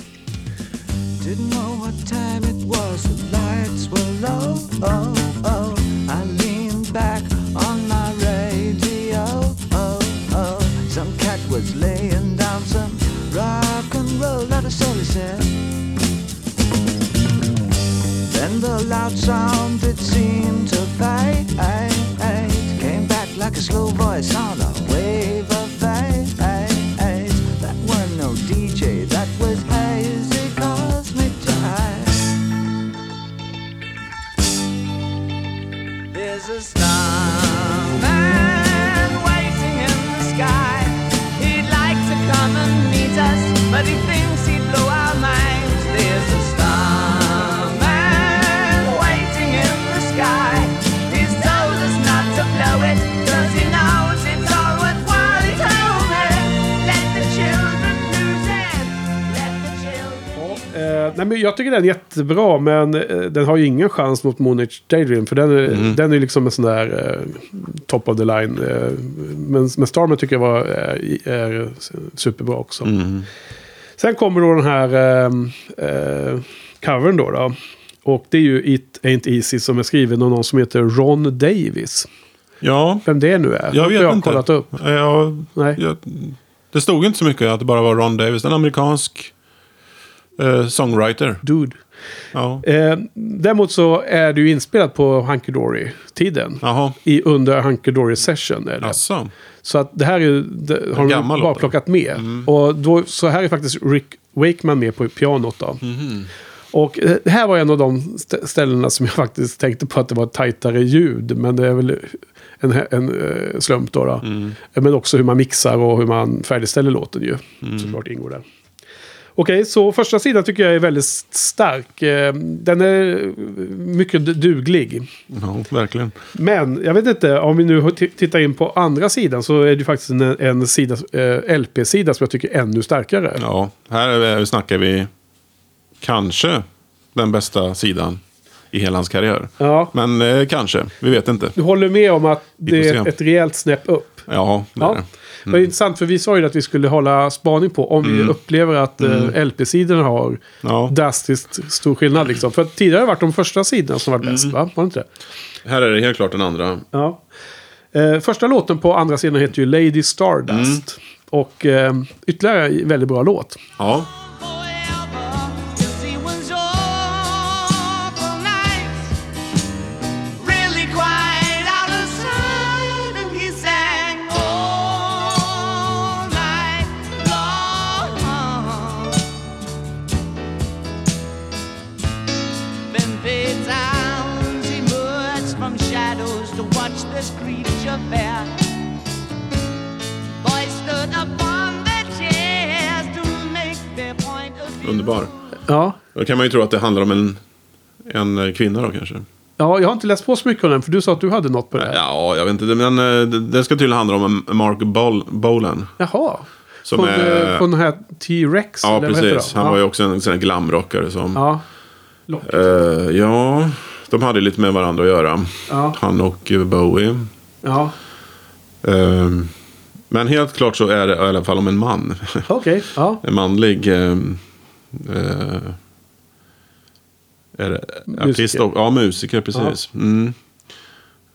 Didn't know what time it was, the lights were low. Oh, oh. I leaned back on my radio. Oh, oh. Some cat was laying down some rock and roll, not a soul he said. Then the loud sound it seemed Solo. Nej, men jag tycker den är jättebra, men eh, den har ju ingen chans mot Moonage Daydream. För den är, Mm. den är liksom en sån där eh, top of the line. Eh, men, men Starman tycker jag var, är, är superbra också. Mm. Sen kommer då den här eh, eh, covern då, då. Och det är ju It Ain't Easy som är skriven av någon som heter Ron Davis. Ja, Vem det nu är. jag vet jag inte. kollat upp. Ja, Nej. jag, det stod inte så mycket att det bara var Ron Davis. En amerikansk eh, songwriter. Dude. Ja. Eh, däremot så är det ju inspelat på Hunky Dory-tiden. I under Hunky Dory Session. Är det. asså. Så att det här är, det, har de bara plockat med. Och då, så här är faktiskt Rick Wakeman med på pianot då. Och eh, det här var en av de st- ställena som jag [LAUGHS] faktiskt tänkte på att det var tajtare ljud. Men det är väl en, en eh, slump då. då. Men också hur man mixar och hur man färdigställer låten ju. Såklart ingår där. Okej, så första sidan tycker jag är väldigt stark. Eh, Den är mycket duglig. Ja, verkligen. Men jag vet inte, om vi nu tittar in på andra sidan så är det faktiskt en, en sida, eh, LP-sida som jag tycker är ännu starkare. Ja, här är vi- snackar vi kanske den bästa sidan i hela hans karriär. Ja. Men eh, kanske, vi vet inte. Du håller med om att det är ett rejält snäpp upp? Ja, det är Ja. det. Det var intressant för vi sa ju att vi skulle hålla spaning på om vi upplever att eh, LP-sidorna har Ja. drastiskt stor skillnad. Liksom. För tidigare har det varit de första sidorna som varit bäst, va? Var det inte det? Här är det helt klart den andra. Ja. Eh, första låten på andra sidan heter ju Lady Stardust. Och eh, ytterligare väldigt bra låt. Ja, underbar. Ja. Då kan man ju tro att det handlar om en, en kvinna då kanske. Ja, jag har inte läst på så mycket om den, för du sa att du hade något på det. Ja, jag vet inte. Men eh, det, det ska tydligen handla om Mark Bol Bolan. Jaha. Som från, är- eh, från den här T-Rex? Ja, precis. Han ja. var ju också en sån här glamrockare som... Ja. Eh, ja, de hade lite med varandra att göra. Ja. Han och eh, Bowie. Ja. Eh, men helt klart så är det i alla fall om en man. Okej. Ja. [LAUGHS] en manlig... Eh, eh, är det artist och, Ja, musiker, precis. Mm.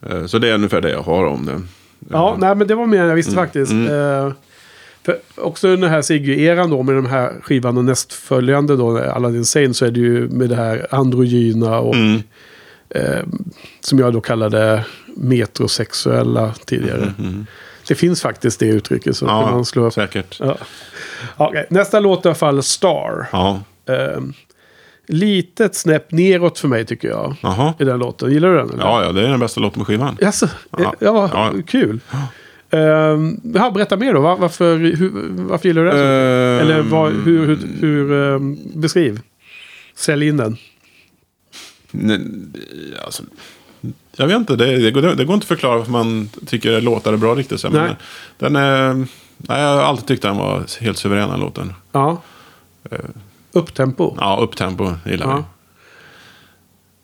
Eh, så det är ungefär det jag har om det. Ja, nej, men det var mer än jag visste Mm, faktiskt. Eh, för också den här Siggy-eran då med den här skivan och nästföljande då, Aladdin Sane, så är det ju med det här androgyna och Mm. eh, som jag då kallade metrosexuella tidigare. Det finns faktiskt det uttrycket så kan man Ja, slå upp. säkert. Ja. Okej, Nästa låt i alla fall Star. Ja, Eh, litet snäpp neråt för mig tycker jag. jaha. I den låten. Gillar du den? Eller? Ja, ja, det är den bästa låten på skivan. Jaså? Ja. Ja, Ja. kul. Um, ja, berätta mer då. Va- Varför, hur, varför gillar du den? Ehm, Eller vad, hur, hur, hur ehm, beskriv. Sälj in den. Nej, alltså, jag vet inte, det, det, går, det går inte att förklara varför man tycker låtar är bra riktigt. Men den är, nej, jag har alltid tyckt den var helt suverän den låten. Ja. Upptempo. Ja, upptempo gillar Ja. vi.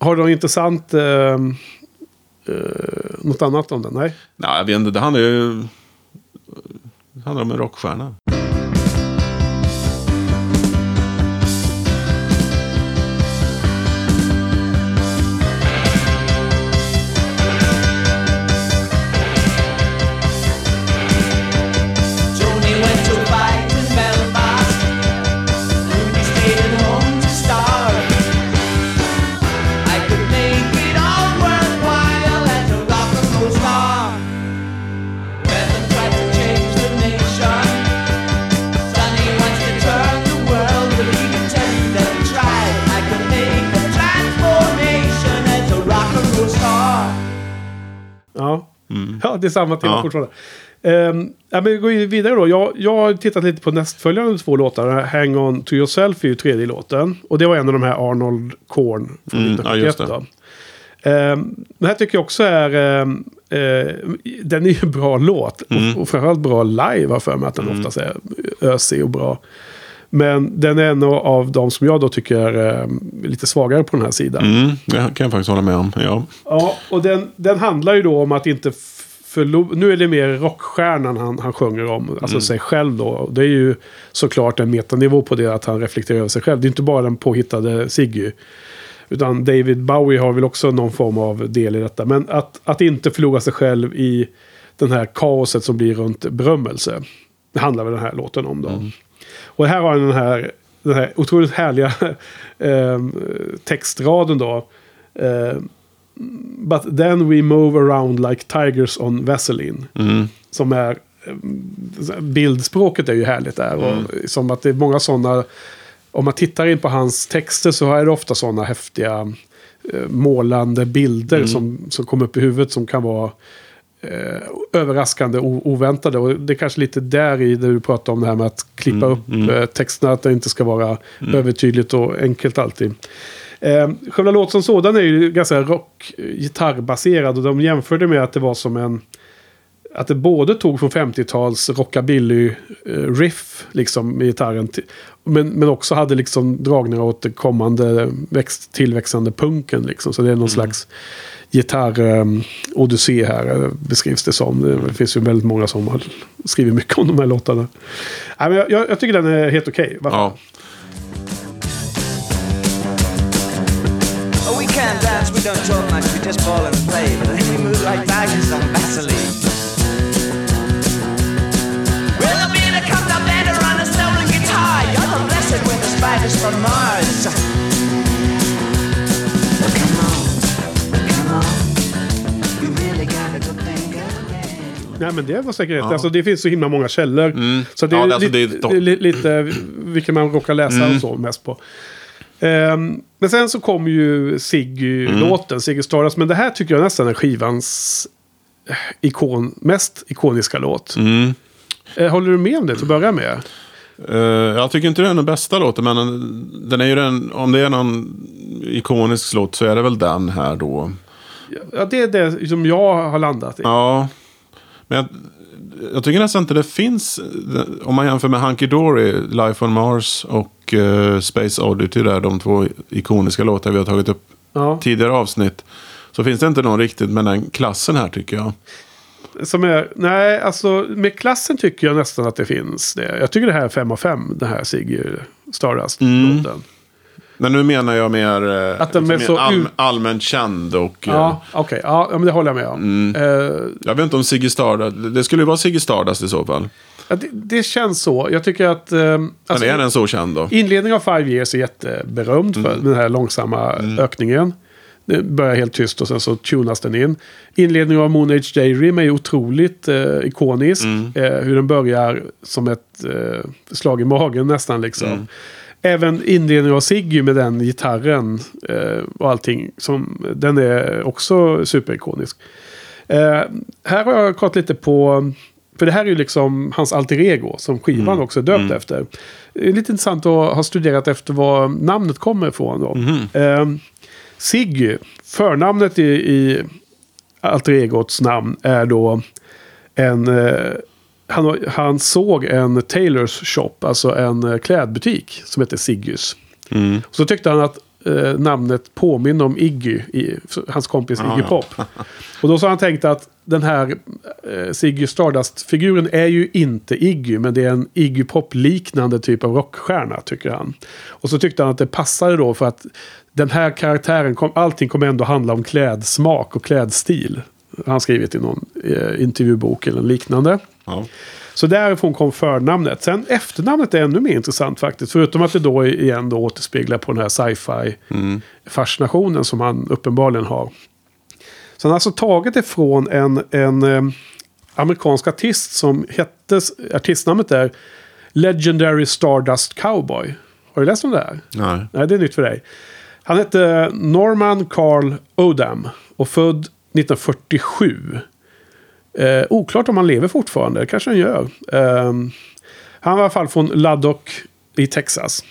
Har du något intressant ehm, eh, något annat om den? Nej? Nej, jag vet inte. Det handlar ju... Det handlar om en rockstjärna. Ja, [LAUGHS] det är samma tema Ja. fortfarande. Um, ja, men vi går vidare då. Jag, jag har tittat lite på nästföljande två låtar. Hang On To Yourself är ju tredje låten. Och det var en av de här Arnold Korn från Mm, ja, 1971. just det. då. Um, den här tycker jag också är... Um, eh, den är ju en bra låt. Mm. Och, och framförallt bra live har för mig att den oftast är ösig och bra. Men den är en av de som jag då tycker är lite svagare på den här sidan. Mm, det kan jag faktiskt hålla med om. Ja. Ja, och den, den handlar ju då om att inte Nu är det mer rockstjärnan han, han sjunger om, alltså sig själv då. Det är ju såklart en metanivå på det att han reflekterar över sig själv. Det är inte bara den påhittade Siggy. Utan David Bowie har väl också någon form av del i detta. Men att, att inte förlora sig själv i den här kaoset som blir runt berömmelse. Det handlar väl den här låten om då. Och här har han den här, den här otroligt härliga [LAUGHS] eh, textraden då. Eh, But then we move around like tigers on Vaseline. Mm. Som är... eh, Bildspråket är ju härligt där. Och som att det är många sådana... Om man tittar in på hans texter så är det ofta sådana häftiga eh, målande bilder som, som kommer upp i huvudet som kan vara eh, överraskande och oväntade. Och det är kanske lite där i det du pratar om det här med att klippa upp eh, texterna. Att det inte ska vara övertydligt och enkelt alltid. Eh, själva låten som sådan är ju ganska rock gitarrbaserad. Och de jämförde med att det var som en... Att det både tog från 50-tals rockabilly-riff liksom med gitarren. Men, men också hade liksom dragningar åt det kommande växt, tillväxande punken. Liksom. Så det är någon slags gitarr-odyssé här eh, beskrivs det som. Det finns ju väldigt många som har skrivit mycket om de här låtarna. Nej, men jag, jag, jag tycker den är helt okej. Varför? Ja. Can't dance, we don't talk much, we just ball and play. But then we move like tigers on Vaseline. Well, the beat comes up better on a stolen guitar. You're the blessed with the spiders from Mars. Come on, come on. You really got a good thing going. Nej, men det var säkert rätt. Alltså, det finns så himla många källor. Så det är, Ja, alltså, det är topp. det är li- lite vilka man råkar läsa och så mest på. Ehm, men sen så kom ju Ziggy-låten, Ziggy Stardust. Men det här tycker jag nästan är skivans eh, ikon, mest ikoniska låt. Mm. Eh, håller du med om det till att börja med? Eh, jag tycker inte det är den bästa låten, men den- den är ju den, om det är någon ikonisk låt så är det väl den här då. Ja, det är det som jag har landat i. Ja, men jag, jag tycker nästan inte det finns, om man jämför med Hunky Dory, Life on Mars och eh, Space Oddity, där de två ikoniska låtar vi har tagit upp Ja. tidigare avsnitt. Så finns det inte någon riktigt med den klassen här tycker jag. Som är, nej, alltså med klassen tycker jag nästan att det finns det. Jag tycker det här är 5 av 5, den här Ziggy Stardust-låten. Men nu menar jag mer, eh, Att är liksom så mer ut- allmänt känd och... eh, Ja, okej. Ja, ja, men det håller jag med om. Mm. Eh, Jag vet inte om Ziggy Stardust, det skulle ju vara Ziggy Stardust i så fall. ja, det, det känns så. Jag tycker att... Eh, Men alltså, är den så känd då? Inledningen av Five Years är jätteberömd för Mm. den här långsamma ökningen. Det börjar helt tyst och sen så tunas den in. Inledningen av Moon Age Daydream är otroligt eh, ikonisk. Mm. Eh, hur den börjar som ett eh, slag i magen nästan liksom. Mm. Även inledningen av Ziggy med den gitarren eh, och allting. Som, den är också superikonisk. Eh, här har jag kollat lite på... För det här är ju liksom hans alter ego som skivan Mm. också är döpt efter. Det är lite intressant att ha studerat efter var namnet kommer ifrån. Då. Mhm. Eh, Siggy, förnamnet i, i alter egots namn är då en... Han, han såg en Tailors shop, alltså en eh, klädbutik som heter Siggys. Mm. Så tyckte han att eh, namnet påminna om Iggy, i, hans kompis Ja, Iggy ja. Pop. [LAUGHS] Och då så har han tänkt att den här eh, Ziggy Stardust-figuren är ju inte Iggy, men det är en Iggy Pop-liknande typ av rockstjärna, tycker han. Och så tyckte han att det passade då för att den här karaktären, kom, allting kommer ändå handla om klädsmak och klädstil. Han skrivit i någon eh, intervjubok eller liknande. Ja. Så därifrån kom förnamnet. Sen efternamnet är ännu mer intressant faktiskt. Förutom att det då igen då återspeglar på den här sci-fi fascinationen som han uppenbarligen har. Så han har alltså tagit det från en, en eh, amerikansk artist som hette, artistnamnet är Legendary Stardust Cowboy. Har du läst om det här? Nej. Nej, det är nytt för dig. Han hette Norman Carl Odam och född 1947. Eh, oklart om han lever fortfarande, det kanske han gör. Eh, han var i alla fall från Laddock i Texas.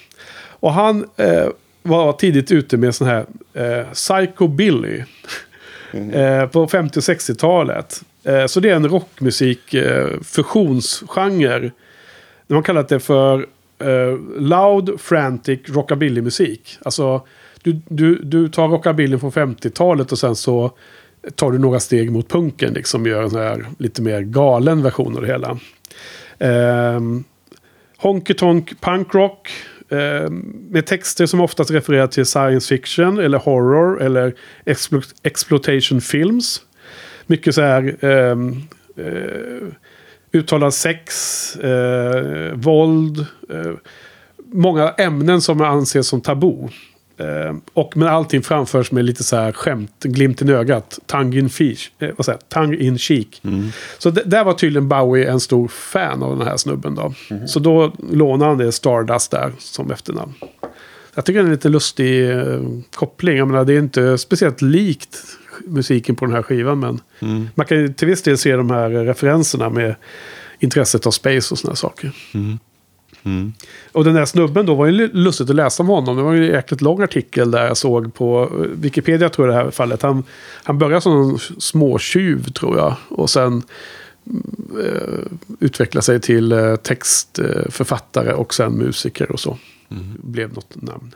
Och han eh, var tidigt ute med sån här eh, Psychobilly. Eh, på 50 och 60-talet. Eh, så det är en rockmusik eh, fusionsgenre. De har kallat det för eh, Loud Frantic Rockabilly-musik. Alltså, du, du, du tar rockabillyn från 50-talet och sen så tar du några steg mot punken. Liksom gör en sån här lite mer galen version av det hela. Eh, Honky Tonk Punk Rock. eh, med texter som oftast refererar till science fiction eller horror eller explo- exploitation films. Mycket så här ehm, eh, uttalad sex, eh, våld, eh, många ämnen som anses som tabu. Eh, och men allting framförs med lite så här skämt, glimten i ögat, tongue in, fish, eh, vad säger, tongue in cheek. Så d- där var tydligen Bowie en stor fan av den här snubben då. Så då lånade han det Stardust där som efternamn. Jag tycker det är en lite lustig eh, koppling. Jag menar, det är inte speciellt likt musiken på den här skivan. Men man kan till viss del se de här referenserna med intresset av space och sådana saker. Och den där snubben då var ju lustigt att läsa om honom. Det var ju en jäkligt lång artikel där jag såg på eh, Wikipedia tror jag det här fallet. Han, han började som en småtjuv tror jag. Och sen eh, utveckla sig till eh, textförfattare och sen musiker och så. Blev något namn.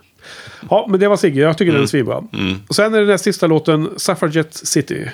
Ja, men det var Sigge. Jag tycker den är svinbra. Och sen är det den sista låten, Suffragette City.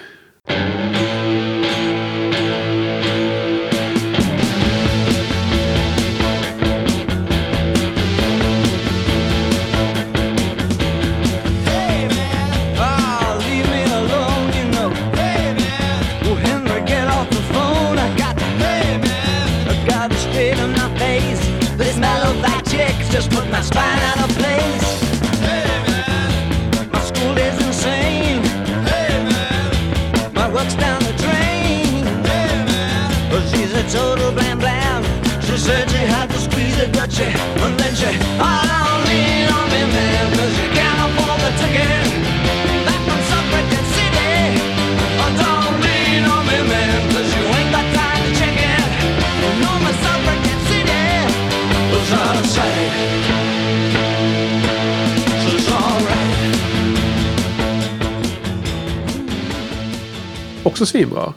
Också svinbra.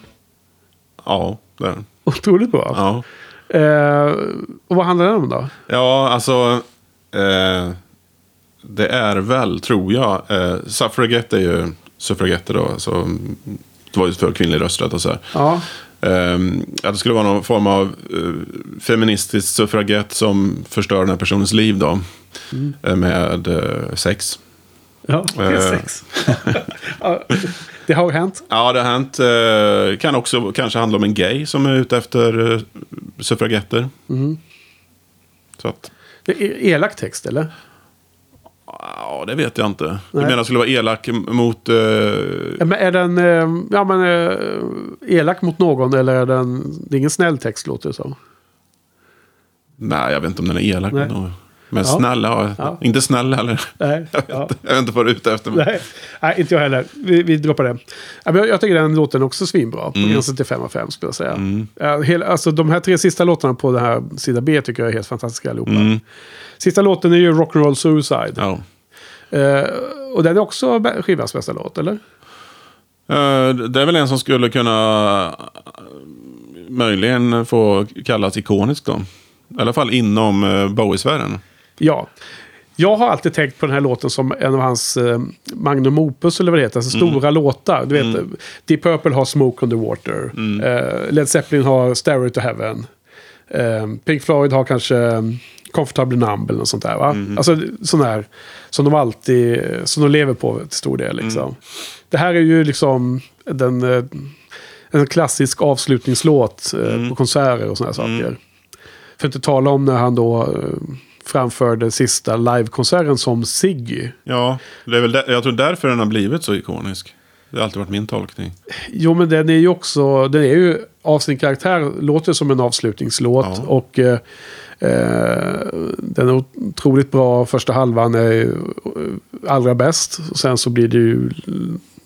Ja, det är den. Otroligt bra. Ja. Eh, och vad handlar den om då? Ja, alltså. Eh, det är väl, tror jag. Eh, suffragette är ju suffragetter då. Så, mm, det var ju för kvinnlig rösträtt och så här. Ja, Ehm, att det skulle vara någon form av eh, feministisk suffragett som förstör den här personens liv då. Eh, med eh, sex. Ja det är Eh. sex. [LAUGHS] ja, det har hänt. Ja, det har hänt. Eh, kan också kanske handla om en gay som är ute efter eh, suffragetter. Så att, elak text eller? ja, det vet jag inte. Du Nej. menar skulle vara elak mot... Eh, men är den eh, ja, men, eh, elak mot någon eller är den... Det är ingen snäll text låter det som. nej, jag vet inte om den är elak. Nej. mot någon. Men Ja. snäll, ja. Inte snäll heller. Nej, [LAUGHS] Jag vet, ja. inte. jag vet inte vad du är ute efter. Nej, nej, inte jag heller. Vi, vi droppar det. Jag, jag tycker den låten också svinbra. På Mm. gränsen till 5 av 5 skulle jag säga. Ja, hela, alltså, de här tre sista låtarna på den här sida B tycker jag är helt fantastiska allihopa. Sista låten är ju Rock'n'Roll Suicide. Ja. Eh, och den är också skivans bästa låt, eller? Eh, Det är väl en som skulle kunna möjligen få kallas ikonisk då. I alla fall inom eh, Bowie-sfären. Ja. Jag har alltid tänkt på den här låten som en av hans eh, Magnum Opus eller vad det heter. Alltså stora låtar. Du vet, Deep Purple har Smoke on the Water. Eh, Led Zeppelin har Stairway to Heaven. Eh, Pink Floyd har kanske eh, Comfortably Numb eller något sånt där. Va? Alltså sån här som de alltid, som de lever på till stor del. Liksom. Det här är ju liksom den, eh, en klassisk avslutningslåt eh, på konserter och såna här saker. För att inte tala om när han då eh, framförde sista livekonserten som Ziggy. Ja, det är väl där, jag tror därför den har blivit så ikonisk. Det har alltid varit min tolkning. Jo, men den är ju också, den är ju av sin karaktär, låter som en avslutningslåt. Ja. Och eh, eh, den är otroligt bra, första halvan är eh, allra bäst. Och sen så blir det ju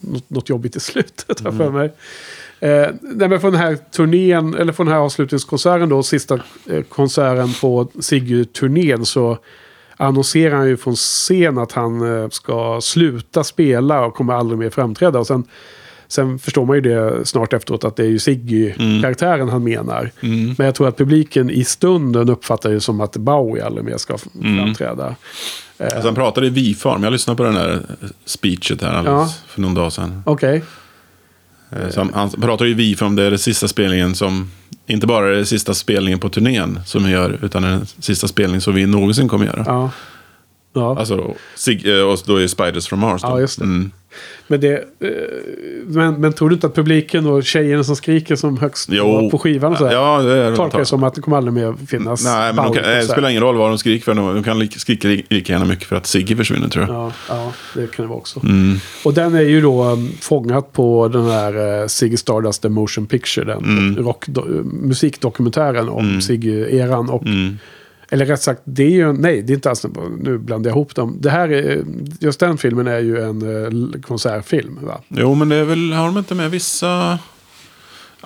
något, något jobbigt i slutet, jag för mig. Eh, nej, men från den här turnén, eller från den här avslutningskonserten då, sista eh, konserten på Siggy-turnén så annonserar han ju från scen att han eh, ska sluta spela och kommer aldrig mer framträda. Och sen, sen förstår man ju det snart efteråt att det är ju Siggy-karaktären han menar. Men jag tror att publiken i stunden uppfattar det som att Bowie aldrig mer ska f- framträda. Alltså, han pratade i vi-form. Jag lyssnade på den där speechet här Ja. för någon dag sedan. Okej. Eh, Så han, pratar ju vi om det är den sista spelningen som, inte bara är det sista spelningen på turnén som vi gör, utan den sista spelningen som vi någonsin kommer göra. Ja. Ja. Alltså, Sig, eh, och då är Spiders from Mars. Då. Ja, just det. Mm. Men, det, eh, men, men tror du inte att publiken och tjejerna som skriker som högst Jo. på skivan så här, Ja, det är tolkar det som att det kommer aldrig mer finnas Nej, men de kan, eh, det spelar ingen roll vad de skriker för. De kan skrika li- lika gärna mycket för att Sigge försvinner, tror jag. Ja, ja, det kan det vara också. Mm. Och den är ju då fångat på den här Ziggy Stardust The Motion Picture. Den Mm. rock, do, musikdokumentären om Ziggy-eran. Och, Mm. Eller rätt sagt, det är ju, nej, det är inte alls, nu blandar jag ihop dem. Det här är, just den filmen är ju en uh, konsertfilm. Va? Jo, men det är väl, har de inte med vissa...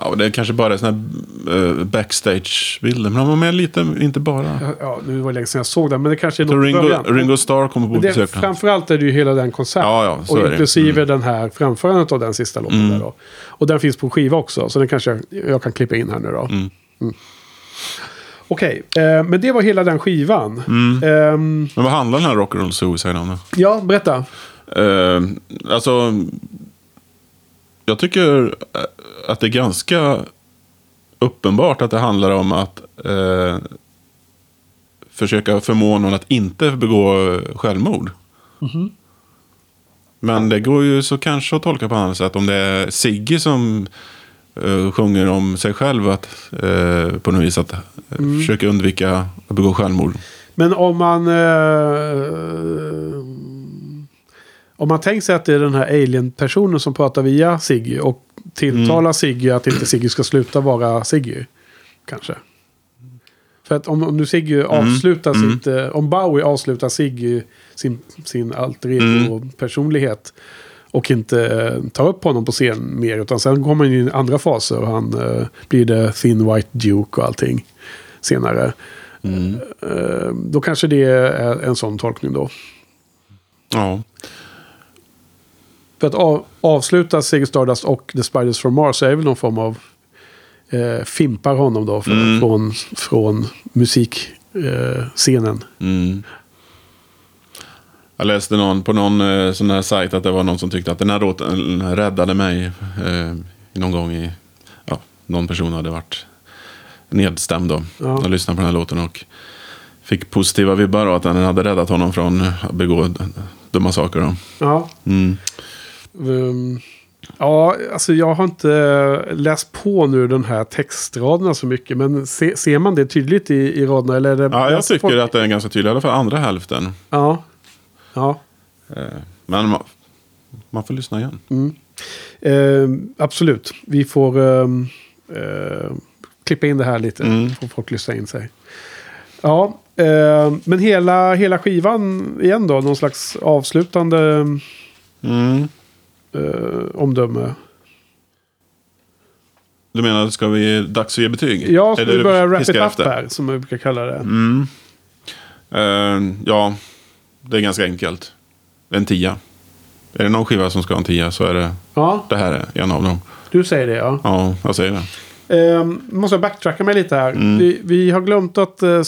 Ja, det är kanske bara är såna här uh, backstage-bilder. Men de har med lite, inte bara. Ja, nu var det länge sedan jag såg den, men det kanske är något Ringo, början. Ringo Starr kommer på besök. framförallt är det ju hela den konserten. Ja, ja, och inklusive Mm. den här framförandet av den sista låten. Där då. Och den finns på skiva också, så den kanske jag, jag kan klippa in här nu då. Mm. Okej, eh, men det var hela den skivan. Mm. Ehm, Men vad handlar den här Rock'n'Roll Suicide om då? ja, berätta. Eh, alltså, jag tycker eh, att det är ganska uppenbart att det handlar om att eh, försöka förmå någon att inte begå eh, självmord. Men det går ju så kanske att tolka på annat sätt. Om det är Sigge som eh, sjunger om sig själv att, eh, på något vis att eh, försöka undvika att begå självmord. Men om man... Eh, om man tänker sig att det är den här alien-personen som pratar via Siggy och tilltalar Mm. Siggy att inte Siggy ska sluta vara Siggy. Kanske. För att om, om nu Siggy Mm. avslutar sitt... Eh, om Bowie avslutar Siggy sin, sin alter Mm. Och inte eh, tar upp honom på scen mer. Utan sen kommer han in i andra faser och han eh, blir det Thin White Duke och allting senare. Eh, då kanske det är en sån tolkning då. Ja. För att av, avsluta Ziggy Stardust och The Spiders from Mars är väl någon form av eh, fimpar honom då för, från, från musikscenen. Eh. Mm. Jag läste någon, på någon eh, sån här sajt att det var någon som tyckte att den här låten räddade mig eh, någon gång i... Ja, någon person hade varit nedstämd då. Ja. Och lyssnade på den här låten och fick positiva vibbar och att den hade räddat honom från att begå dumma saker. Då. Ja. Mm. Um, ja, alltså jag har inte läst på nu den här textraderna så mycket. Men se, ser man det tydligt i, i raderna? Eller Ja, jag tycker folk- att det är ganska tydligt. I alla fall andra hälften. Ja. Ja. Eh, men man, man får lyssna igen. Eh, absolut. Vi får ehm, eh, klippa in det här lite. Mm. Får folk lyssna in sig. Ja, eh, men hela, hela skivan igen då. Någon slags avslutande Mm. eh, omdöme. Du menar, ska vi dags att ge betyg? Ja, ska vi börja wrap it up efter? här. Som jag brukar kalla det. Mm. Ja, det är ganska enkelt. En tia. Är det någon skiva som ska ha en tia så är det Ja, det här är en av dem. du säger det ja. Ja, jag säger det. Um, måste jag backtracka mig lite här. Mm. Vi, vi har glömt att uh,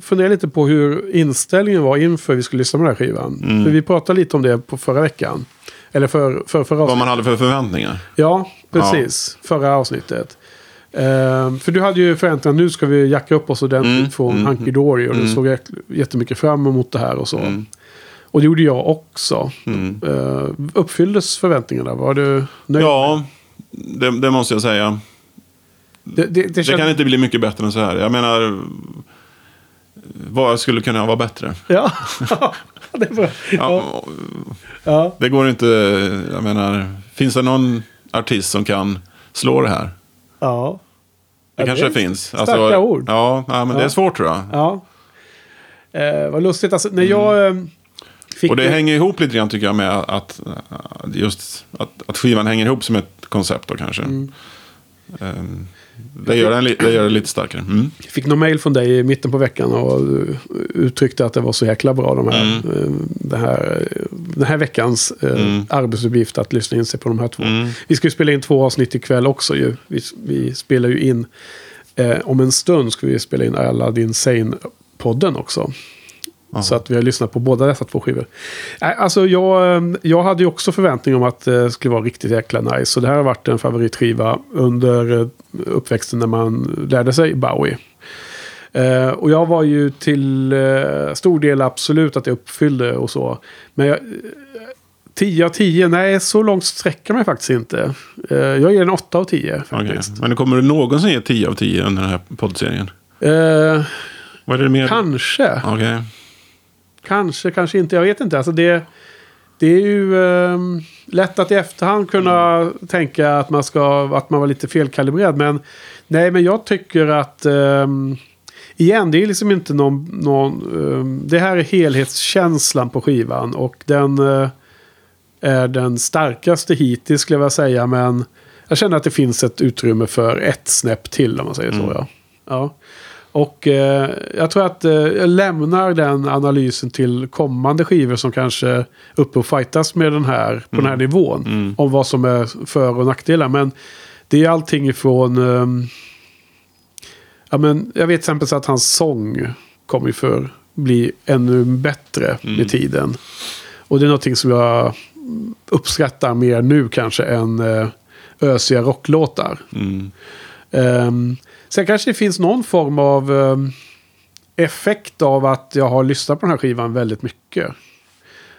fundera lite på hur inställningen var inför vi skulle lyssna på den här skivan. Mm. För vi pratade lite om det på förra veckan. Eller för, för förra Vad avsnittet. man hade för förväntningar. Ja, precis. Förra avsnittet. Ehm, för du hade ju förväntan, nu ska vi jacka upp oss ordentligt Mm, från mm, Hunky Dory. Och du mm. såg jät- jättemycket fram emot det här och så. Mm. Och det gjorde jag också. Mm. Ehm, uppfylldes förväntningarna? Var du nöjd? Ja, det, det måste jag säga. Det, det, det, känns- kan inte bli mycket bättre än så här. Jag menar, vad skulle kunna vara bättre? Ja, [LAUGHS] det är bra. Ja, Ja. Det går inte, jag menar, finns det någon artist som kan slå det här? ja. Det Ja, kanske det finns. starka ord. Ja, ja, men det Ja. är svårt tror jag. Ja. Eh, vad lustigt. Alltså, när jag. Mm. Och det hänger ihop lite grann tycker jag med att, just att, att skivan hänger ihop som ett koncept då kanske. Mm. Ehm, Det gör, den, det gör det lite starkare. Mm. fick någon mail från dig i mitten på veckan och eh, uttryckte att det var så jäkla bra de här, eh, det här, eh, den här veckans eh, arbetsuppgift att lyssna in sig på de här två. Mm. Vi ska ju spela in två avsnitt ikväll också ju. Vi, vi spelar ju in, eh, om en stund ska vi spela in Aladdin Sane-podden också. Så att vi har lyssnat på båda dessa två skivor. Nej, Alltså jag, eh, jag hade ju också förväntning om att det skulle vara riktigt jäkla nice. Så det här har varit en favoritskiva under eh, uppväxten när man lärde sig Bowie. Eh, och jag var ju till eh, stor del absolut att jag uppfyllde och så. Men jag, eh, 10 av 10, nej så långt sträcker mig faktiskt inte. Eh, jag ger den 8 av 10 Okej. faktiskt. Men kommer du någonsin ge 10 av 10 under den här poddserien? Eh, Vad är det mer? kanske. Okej. Kanske, kanske inte. Jag vet inte. Alltså det, det är ju eh, lätt att i efterhand kunna tänka att man, ska, att man var lite felkalibrerad. Men nej, men jag tycker att... Eh, igen, det är liksom inte någon... någon eh, det här är helhetskänslan på skivan. Och den eh, är den starkaste hittills skulle jag vilja säga. Men jag känner att det finns ett utrymme för ett snäpp till om man säger så. Ja. Ja. Och eh, jag tror att eh, jag lämnar den analysen till kommande skivor som kanske uppe och fightas med den här på den här nivån. Om vad som är för och nackdelar. Men det är allting ifrån... ehm, ja, men jag vet till exempel så att hans sång kommer för bli ännu bättre med tiden. Och det är någonting som jag uppskattar mer nu kanske än uh, ösiga rocklåtar. Mm. Um, sen kanske det finns någon form av ehm, effekt av att jag har lyssnat på den här skivan väldigt mycket.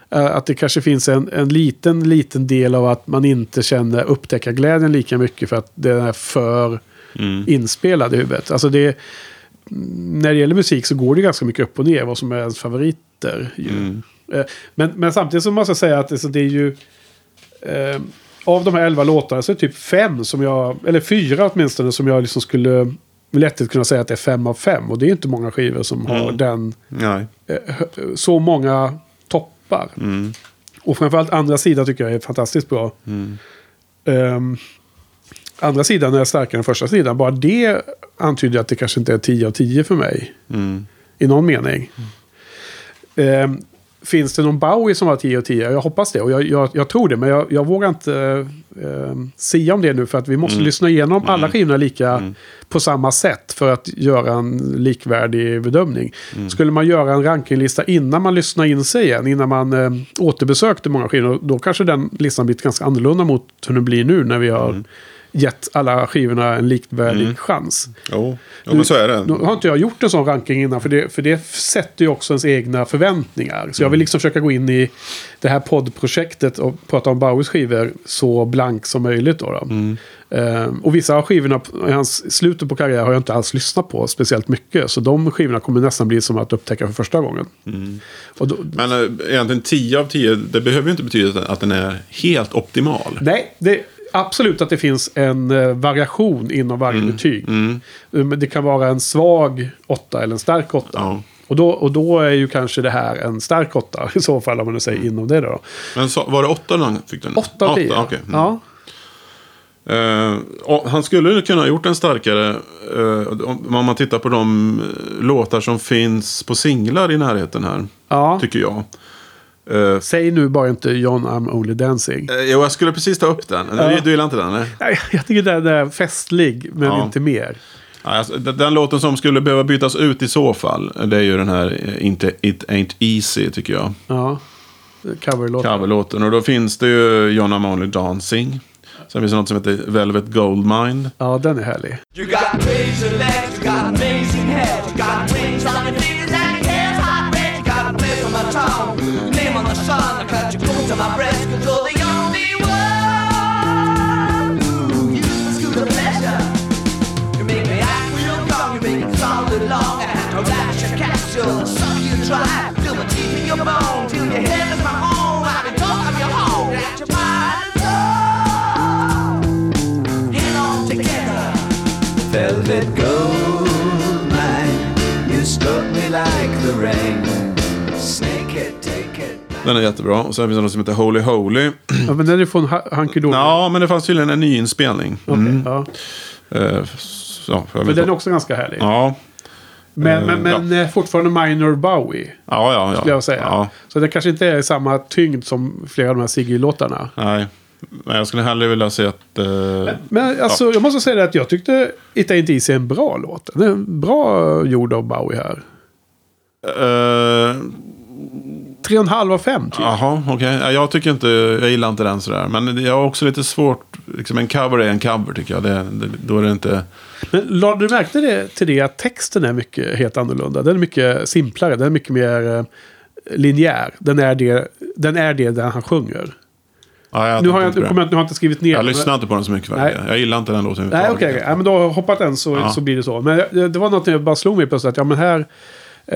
Eh, att det kanske finns en, en liten, liten del av att man inte känner upptäckarglädjen lika mycket för att den är för Mm. inspelad i huvudet. Alltså det, när det gäller musik så går det ganska mycket upp och ner vad som är ens favoriter. Ju. Mm. Eh, Men, men samtidigt så måste jag säga att det, det är ju... Eh, av de här elva låtarna så är det typ fem som jag... Eller fyra åtminstone som jag liksom skulle lättare kunna säga att det är fem av fem. Och det är inte många skivor som har Mm. den... Nej. Eh, så många toppar. Mm. Och framförallt andra sidan tycker jag är fantastiskt bra. Mm. Ehm, andra sidan är starkare än första sidan. Bara det antyder att det kanske inte är 10 av 10 för mig. Mm. I någon mening. Ehm, finns det någon Bowie som var 10 av 10? Jag hoppas det. Och jag, jag, jag tror det. Men jag, jag vågar inte uh, sia om det nu. För att vi måste lyssna igenom alla skivorna lika på samma sätt. För att göra en likvärdig bedömning. Skulle man göra en rankinglista innan man lyssnar in sig igen. Innan man uh, återbesökte många skivor. Då kanske den listan blir ganska annorlunda mot hur den blir nu. När vi har gett alla skivorna en likvärdig chans. Jo, jo men så är det. Nu har inte jag gjort en sån ranking innan, för det, för det sätter ju också ens egna förväntningar. Så jag vill liksom försöka gå in i det här poddprojektet och prata om Bowies skivor så blank som möjligt. Då, då. Ehm, och vissa av skivorna i hans slutet på karriär har jag inte alls lyssnat på speciellt mycket. Så de skivorna kommer nästan bli som att upptäcka för första gången. Och då, Men äh, egentligen 10 av 10, det behöver ju inte betyda att den är helt optimal. Nej, det, absolut att det finns en eh, variation inom varje betyg. Mm. Eh, det kan vara en svag åtta eller en stark åtta. Ja. Och, då, och då är ju kanske det här en stark åtta [LAUGHS] i så fall om man nu säger inom det då. Men så, var det 8 han fick den? Åtta av tio. okej. Mm. Ja. Och han skulle kunna ha gjort en starkare, eh, om man tittar på de låtar som finns på singlar i närheten här, Ja. tycker jag. Eh, Säg nu bara inte John I'm Only Dancing. eh, jo, jag skulle precis ta upp den. Ja. Du, du gillar inte den? eller? Nej, jag tycker den är festlig, men Ja. inte mer. Alltså, den, den låten som skulle behöva bytas ut i så fall, det är ju den här eh, inte, It Ain't Easy, tycker jag. Ja. Coverlåt. Coverlåten. Och då finns det ju John I'm Only Dancing. Sen finns det något som heter Velvet Goldmine. Ja, den är härlig. Capsule, suck you dry, feel the teeth in your bone, till your head is my home, I can talk of your home, at your body, Hang on together. Velvet gold mine, you struck me like the rain. Snake it, take it. Den är jättebra. Och sen finns det något som heter Holy Holy. Ja, men den är från Hunky Dory. Ja, men det fanns tydligen en ny inspelning. Okej, Mm. ja. Eh, så, Men vet den är också ganska härlig. Ja, Men, Eh, men, men eh, fortfarande Minor Bowie, ja, ja. ja. skulle jag säga. Ja, Så det kanske inte är samma tyngd som flera av de här Ziggy-låtarna. nej. Men jag skulle hellre vilja se att... Eh, Men alltså, jag måste säga det att jag tyckte It Ain't Easy är en bra låt. Den är bra gjord av Bowie här. eh, Tre och en halv av fem, typ. Jaha, okej. Ja, Jag tycker inte, jag gillar inte den sådär. Men jag har också lite svårt, liksom en cover är en cover tycker jag. Det, det, då är det inte... Men lade du märke det, till det att texten är mycket helt annorlunda? Den är mycket simplare, den är mycket mer eh, linjär. Den är det, den är det där han sjunger. Ja, jag Nu har jag, det. jag, nu har jag inte skrivit ner jag lyssnar inte på den så mycket. Nej. Jag gillar inte den låten Nej, okej. Okay, ja, men då har jag hoppat den så, Ja. så blir det så. Men det, det var något jag bara slog mig plötsligt. Att, ja, men här,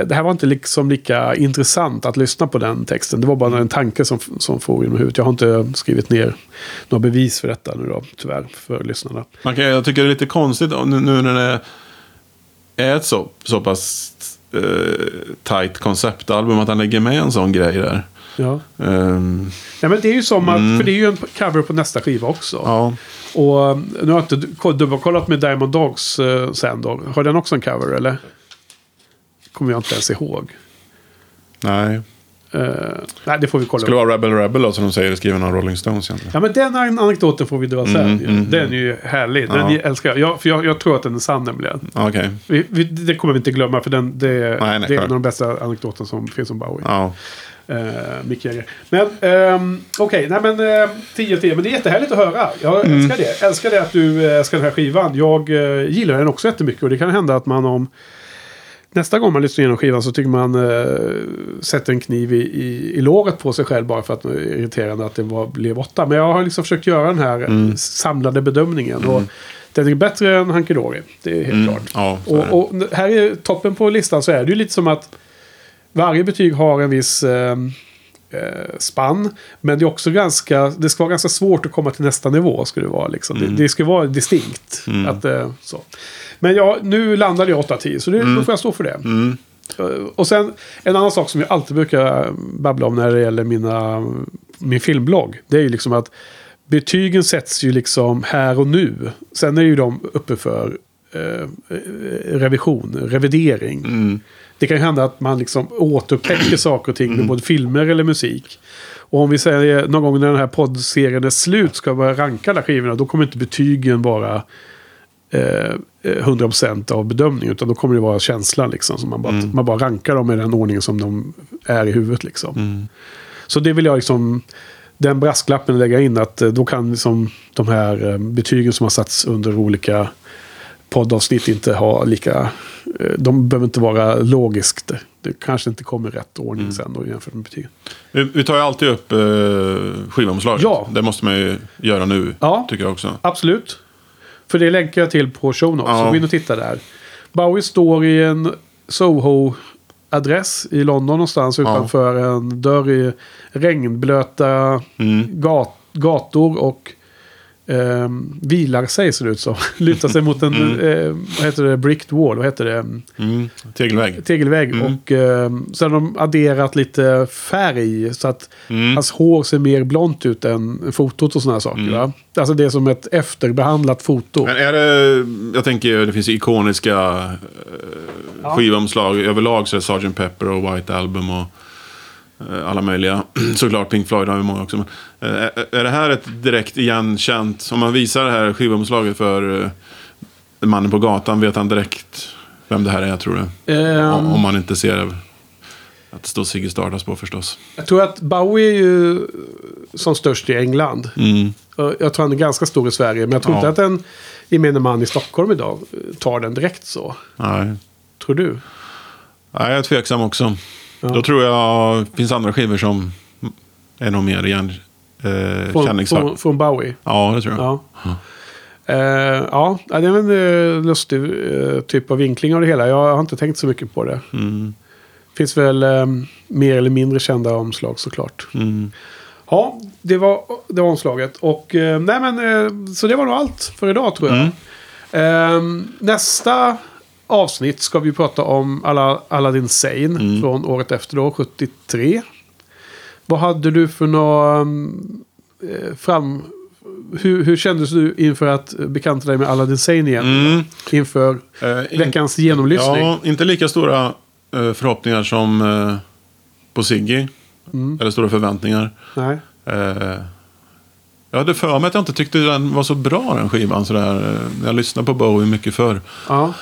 det här var inte liksom lika intressant att lyssna på den texten. Det var bara en tanke som, som får genom huvudet. Jag har inte skrivit ner några bevis för detta nu då, tyvärr, för lyssnarna. Man kan, jag tycker det är lite konstigt nu, nu när det är ett så, så pass eh, tight konceptalbum att han lägger med en sån grej där. Ja. Ehm, Ja, men det är ju som att, för det är ju en cover på nästa skiva också. Mm. ja. Och eh, nu har jag inte du- dubbelkollat med Diamond Dogs eh, sen då. Har den också en cover eller? Kommer jag inte ens ihåg. Nej. Eh, nej, det får vi kolla Skulle upp. vara Rebel Rebel då, som de säger, skriven av Rolling Stones egentligen. Ja, men den an- anekdoten får vi dra sen. Mm, mm, den är ju härlig. Den Ja. älskar jag. jag. För jag, jag tror att den är sann nämligen. Okej. Vi, vi, det kommer vi inte glömma för den, det, Nej, nej, det är en av de bästa anekdoterna som finns om Bowie. Ja. Uh, Mick Jagger. Men ehm, okej, nej men uh, 10 10. Men det är jättehärligt att höra. Jag Mm. älskar det. Älskar det att du uh, älskar den här skivan. Jag eh, gillar den också jättemycket. Och det kan hända att man om nästa gång man lyssnar igenom skivan så tycker man uh, sätter en kniv i, i, i låret på sig själv bara för att det är irriterande att det var, blev åtta. Men jag har liksom försökt göra den här Mm. eh, samlade bedömningen. Och den är bättre än Hunky Dory. Det är helt Mm. klart. Ja, är. Och, och här är toppen på listan så är det ju lite som att varje betyg har en viss eh, eh, spann. Men det är också ganska, det ska vara ganska svårt att komma till nästa nivå. Ska det, vara, liksom. Mm. det, det ska vara distinkt. Att, eh, så. Men ja, nu landade jag 8-10 så det, då får jag stå för det. Mm. Eh, Och sen en annan sak som jag alltid brukar babbla om när det gäller mina, min filmblogg. Det är ju liksom att betygen sätts ju liksom här och nu. Sen är ju de uppe för eh, revision, revidering. Mm. Det kan ju hända att man liksom återupptäcker [CLEARS THROAT] saker och ting med både filmer eller musik. Och om vi säger någon gång när den här poddserien är slut ska börja ranka alla skivorna. Då kommer inte betygen vara eh, 100% av bedömningen. Utan då kommer det vara känslan liksom. Så man, bara, man bara rankar dem i den ordningen som de är i huvudet liksom. Så det vill jag liksom... Den brasklappen lägga in att eh, då kan liksom de här eh, betygen som har satts under olika poddavsnitt inte ha lika... eh, De behöver inte vara logiskt. Det kanske inte kommer i rätt ordning sen då jämfört med betygen. Vi, vi tar ju alltid upp eh, skivomslaget. Ja. Det måste man ju göra nu, Ja. tycker jag också. Absolut. För det länkar jag till på show notes. Ja. Så gå in och titta där. Bowie står i en Soho-adress i London någonstans utanför en dörr i regnblöta Mm. gat, gator och ehm, vilar sig ser det ut som. [LAUGHS] Lutar sig mot en, eh, vad heter det, bricked wall, vad heter det? Mm. Tegelvägg. tegelvägg. Mm. Och eh, sen har de adderat lite färg så att Mm. hans hår ser mer blont ut än fotot och sådana saker. Va? Alltså det är som ett efterbehandlat foto. Men är det, jag tänker det finns ikoniska eh, skivomslag överlag så är Sgt. Pepper och White Album och eh, alla möjliga. [CLEARS THROAT] Såklart Pink Floyd har ju många också. Men, eh, är- det här ett direkt igenkänt, om man visar det här skivomslaget för eh, mannen på gatan, vet han direkt vem det här är tror du? Ehm, Om, man inte ser att det står Ziggy Stardust på förstås. Jag tror att Bowie är ju som störst i England. Mm. Jag tror han är ganska stor i Sverige. Men jag tror Ja. inte att en gemene man i Stockholm idag eh, tar den direkt så. Nej. Tror du? Nej, jag är tveksam också. Ja. Då tror jag det finns andra skivor som är nog mer igen, eh, Från, från, från Bowie? Ja, det tror jag. Ja. Eh, ja, det är en uh, lustig eh, typ av vinkling av det hela. Jag har inte tänkt så mycket på det. Mm. finns väl eh, mer eller mindre kända omslag såklart. Mm. Ja, det var, det var omslaget. Och, eh, nej men, eh, så det var nog allt för idag tror jag. Mm. Eh, nästa avsnitt ska vi prata om Alla, Aladdin Sane Mm. från året efter då, 73. Vad hade du för några eh, fram... Hur, hur kändes du inför att bekanta dig med Aladdin Sane igen? Mm. Inför Eh, in- veckans genomlyssning? Ja, inte lika stora eh, förhoppningar som eh, på Ziggy. Mm. Eller stora förväntningar. Nej. Eh, jag hade för mig att jag inte tyckte den var så bra den skivan. Sådär. Jag lyssnade på Bowie mycket förr. Ja.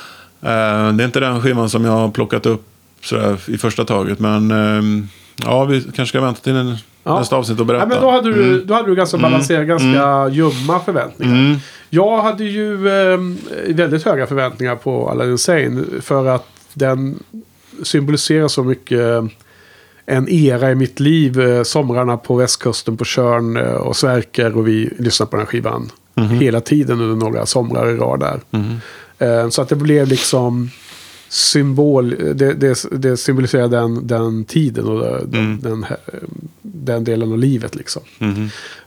Eh, det är inte den skivan som jag har plockat upp sådär, i första taget. Men eh, ja, vi kanske ska vänta till en, Ja. nästa avsnitt och berätta. Ja, men då hade du, då hade du ganska balanserat, ganska ljumma förväntningar. Mm. Jag hade ju eh, väldigt höga förväntningar på Aladdin Sane. För att den symboliserar så mycket eh, en era i mitt liv. Eh, somrarna på västkusten på eh, och Sverker. Och vi lyssnade på den här skivan hela tiden under några somrar i rad där. Eh, så att det blev liksom symbol, det, det, det symboliserar den, den tiden och den, den, här- den delen av livet. Liksom.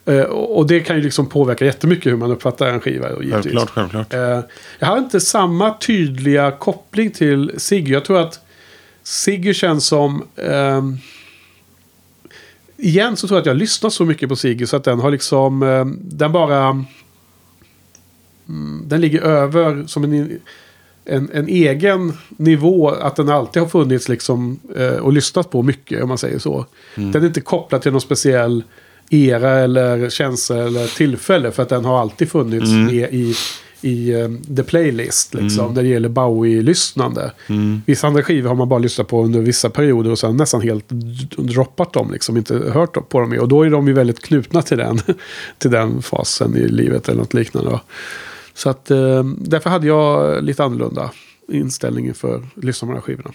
Eh, och det kan ju liksom påverka jättemycket hur man uppfattar en skiva. Givetvis. Självklart, självklart. Eh, jag har inte samma tydliga koppling till Siggy. Jag tror att Siggy känns som... ehm, igen så tror jag att jag lyssnar så mycket på Siggy så att den har liksom... ehm, den bara... Mm, den ligger över som en, en, en egen nivå. Att den alltid har funnits liksom eh, och lyssnat på mycket om man säger så. Den är inte kopplad till någon speciell era eller känsla eller tillfälle. För att den har alltid funnits med i, i eh, the playlist. Liksom, När det gäller Bowie-lyssnande. Vissa andra skivor har man bara lyssnat på under vissa perioder och sen nästan helt droppat dem. Liksom, inte hört på dem mer. Och då är de ju väldigt knutna till den, [LAUGHS] till den fasen i livet eller något liknande. Så att eh, därför hade jag lite annorlunda inställning för att lyssna på de här skivorna.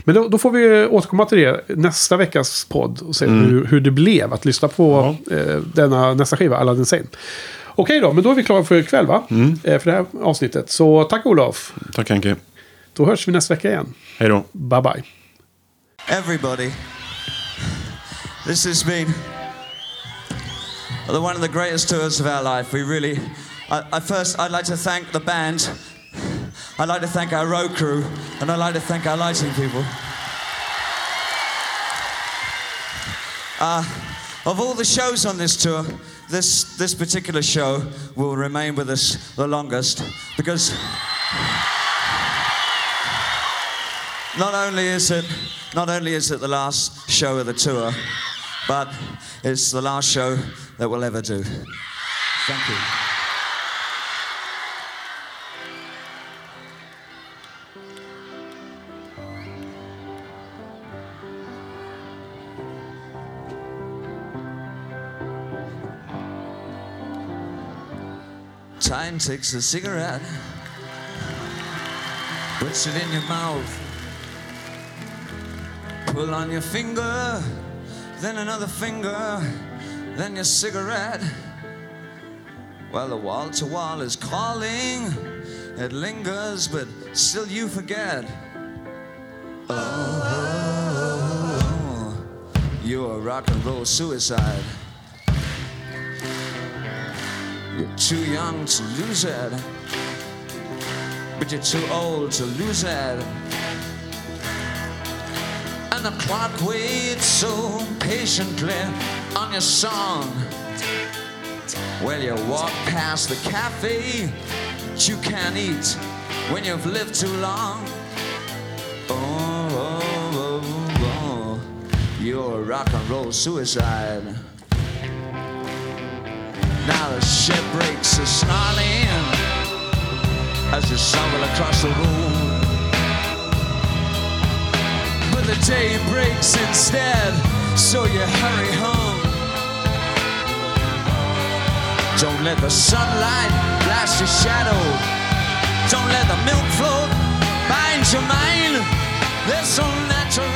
Men då, då får vi återkomma till det nästa veckas podd och se hur, hur det blev att lyssna på eh, denna nästa skiva, Aladdin Sane. Okej då, men då är vi klara för ikväll va? Eh, för det här avsnittet. Så tack Olof. Tack Henke. Då hörs vi nästa vecka igen. Hej då. Bye bye. Everybody, this has been the one of the greatest tours of our life. We really, I, I first, I'd like to thank the band. I'd like to thank our road crew, and I'd like to thank our lighting people. Uh, of all the shows on this tour, this this particular show will remain with us the longest because not only is it not only is it the last show of the tour, but it's the last show that we'll ever do. Thank you. Takes a cigarette, puts it in your mouth. Pull on your finger, then another finger, then your cigarette. Well, the wall to wall is calling. It lingers, but still you forget. Oh, you're a rock and roll suicide. You're too young to lose it, but you're too old to lose it. And the clock waits so patiently on your song. Well, you walk past the cafe that you can't eat when you've lived too long. Oh, oh, oh, oh. You're a rock and roll suicide. Now the ship breaks are snarling as you stumble across the room. But the day breaks instead, so you hurry home. Don't let the sunlight blast your shadow. Don't let the milk float bind your mind. They're so natural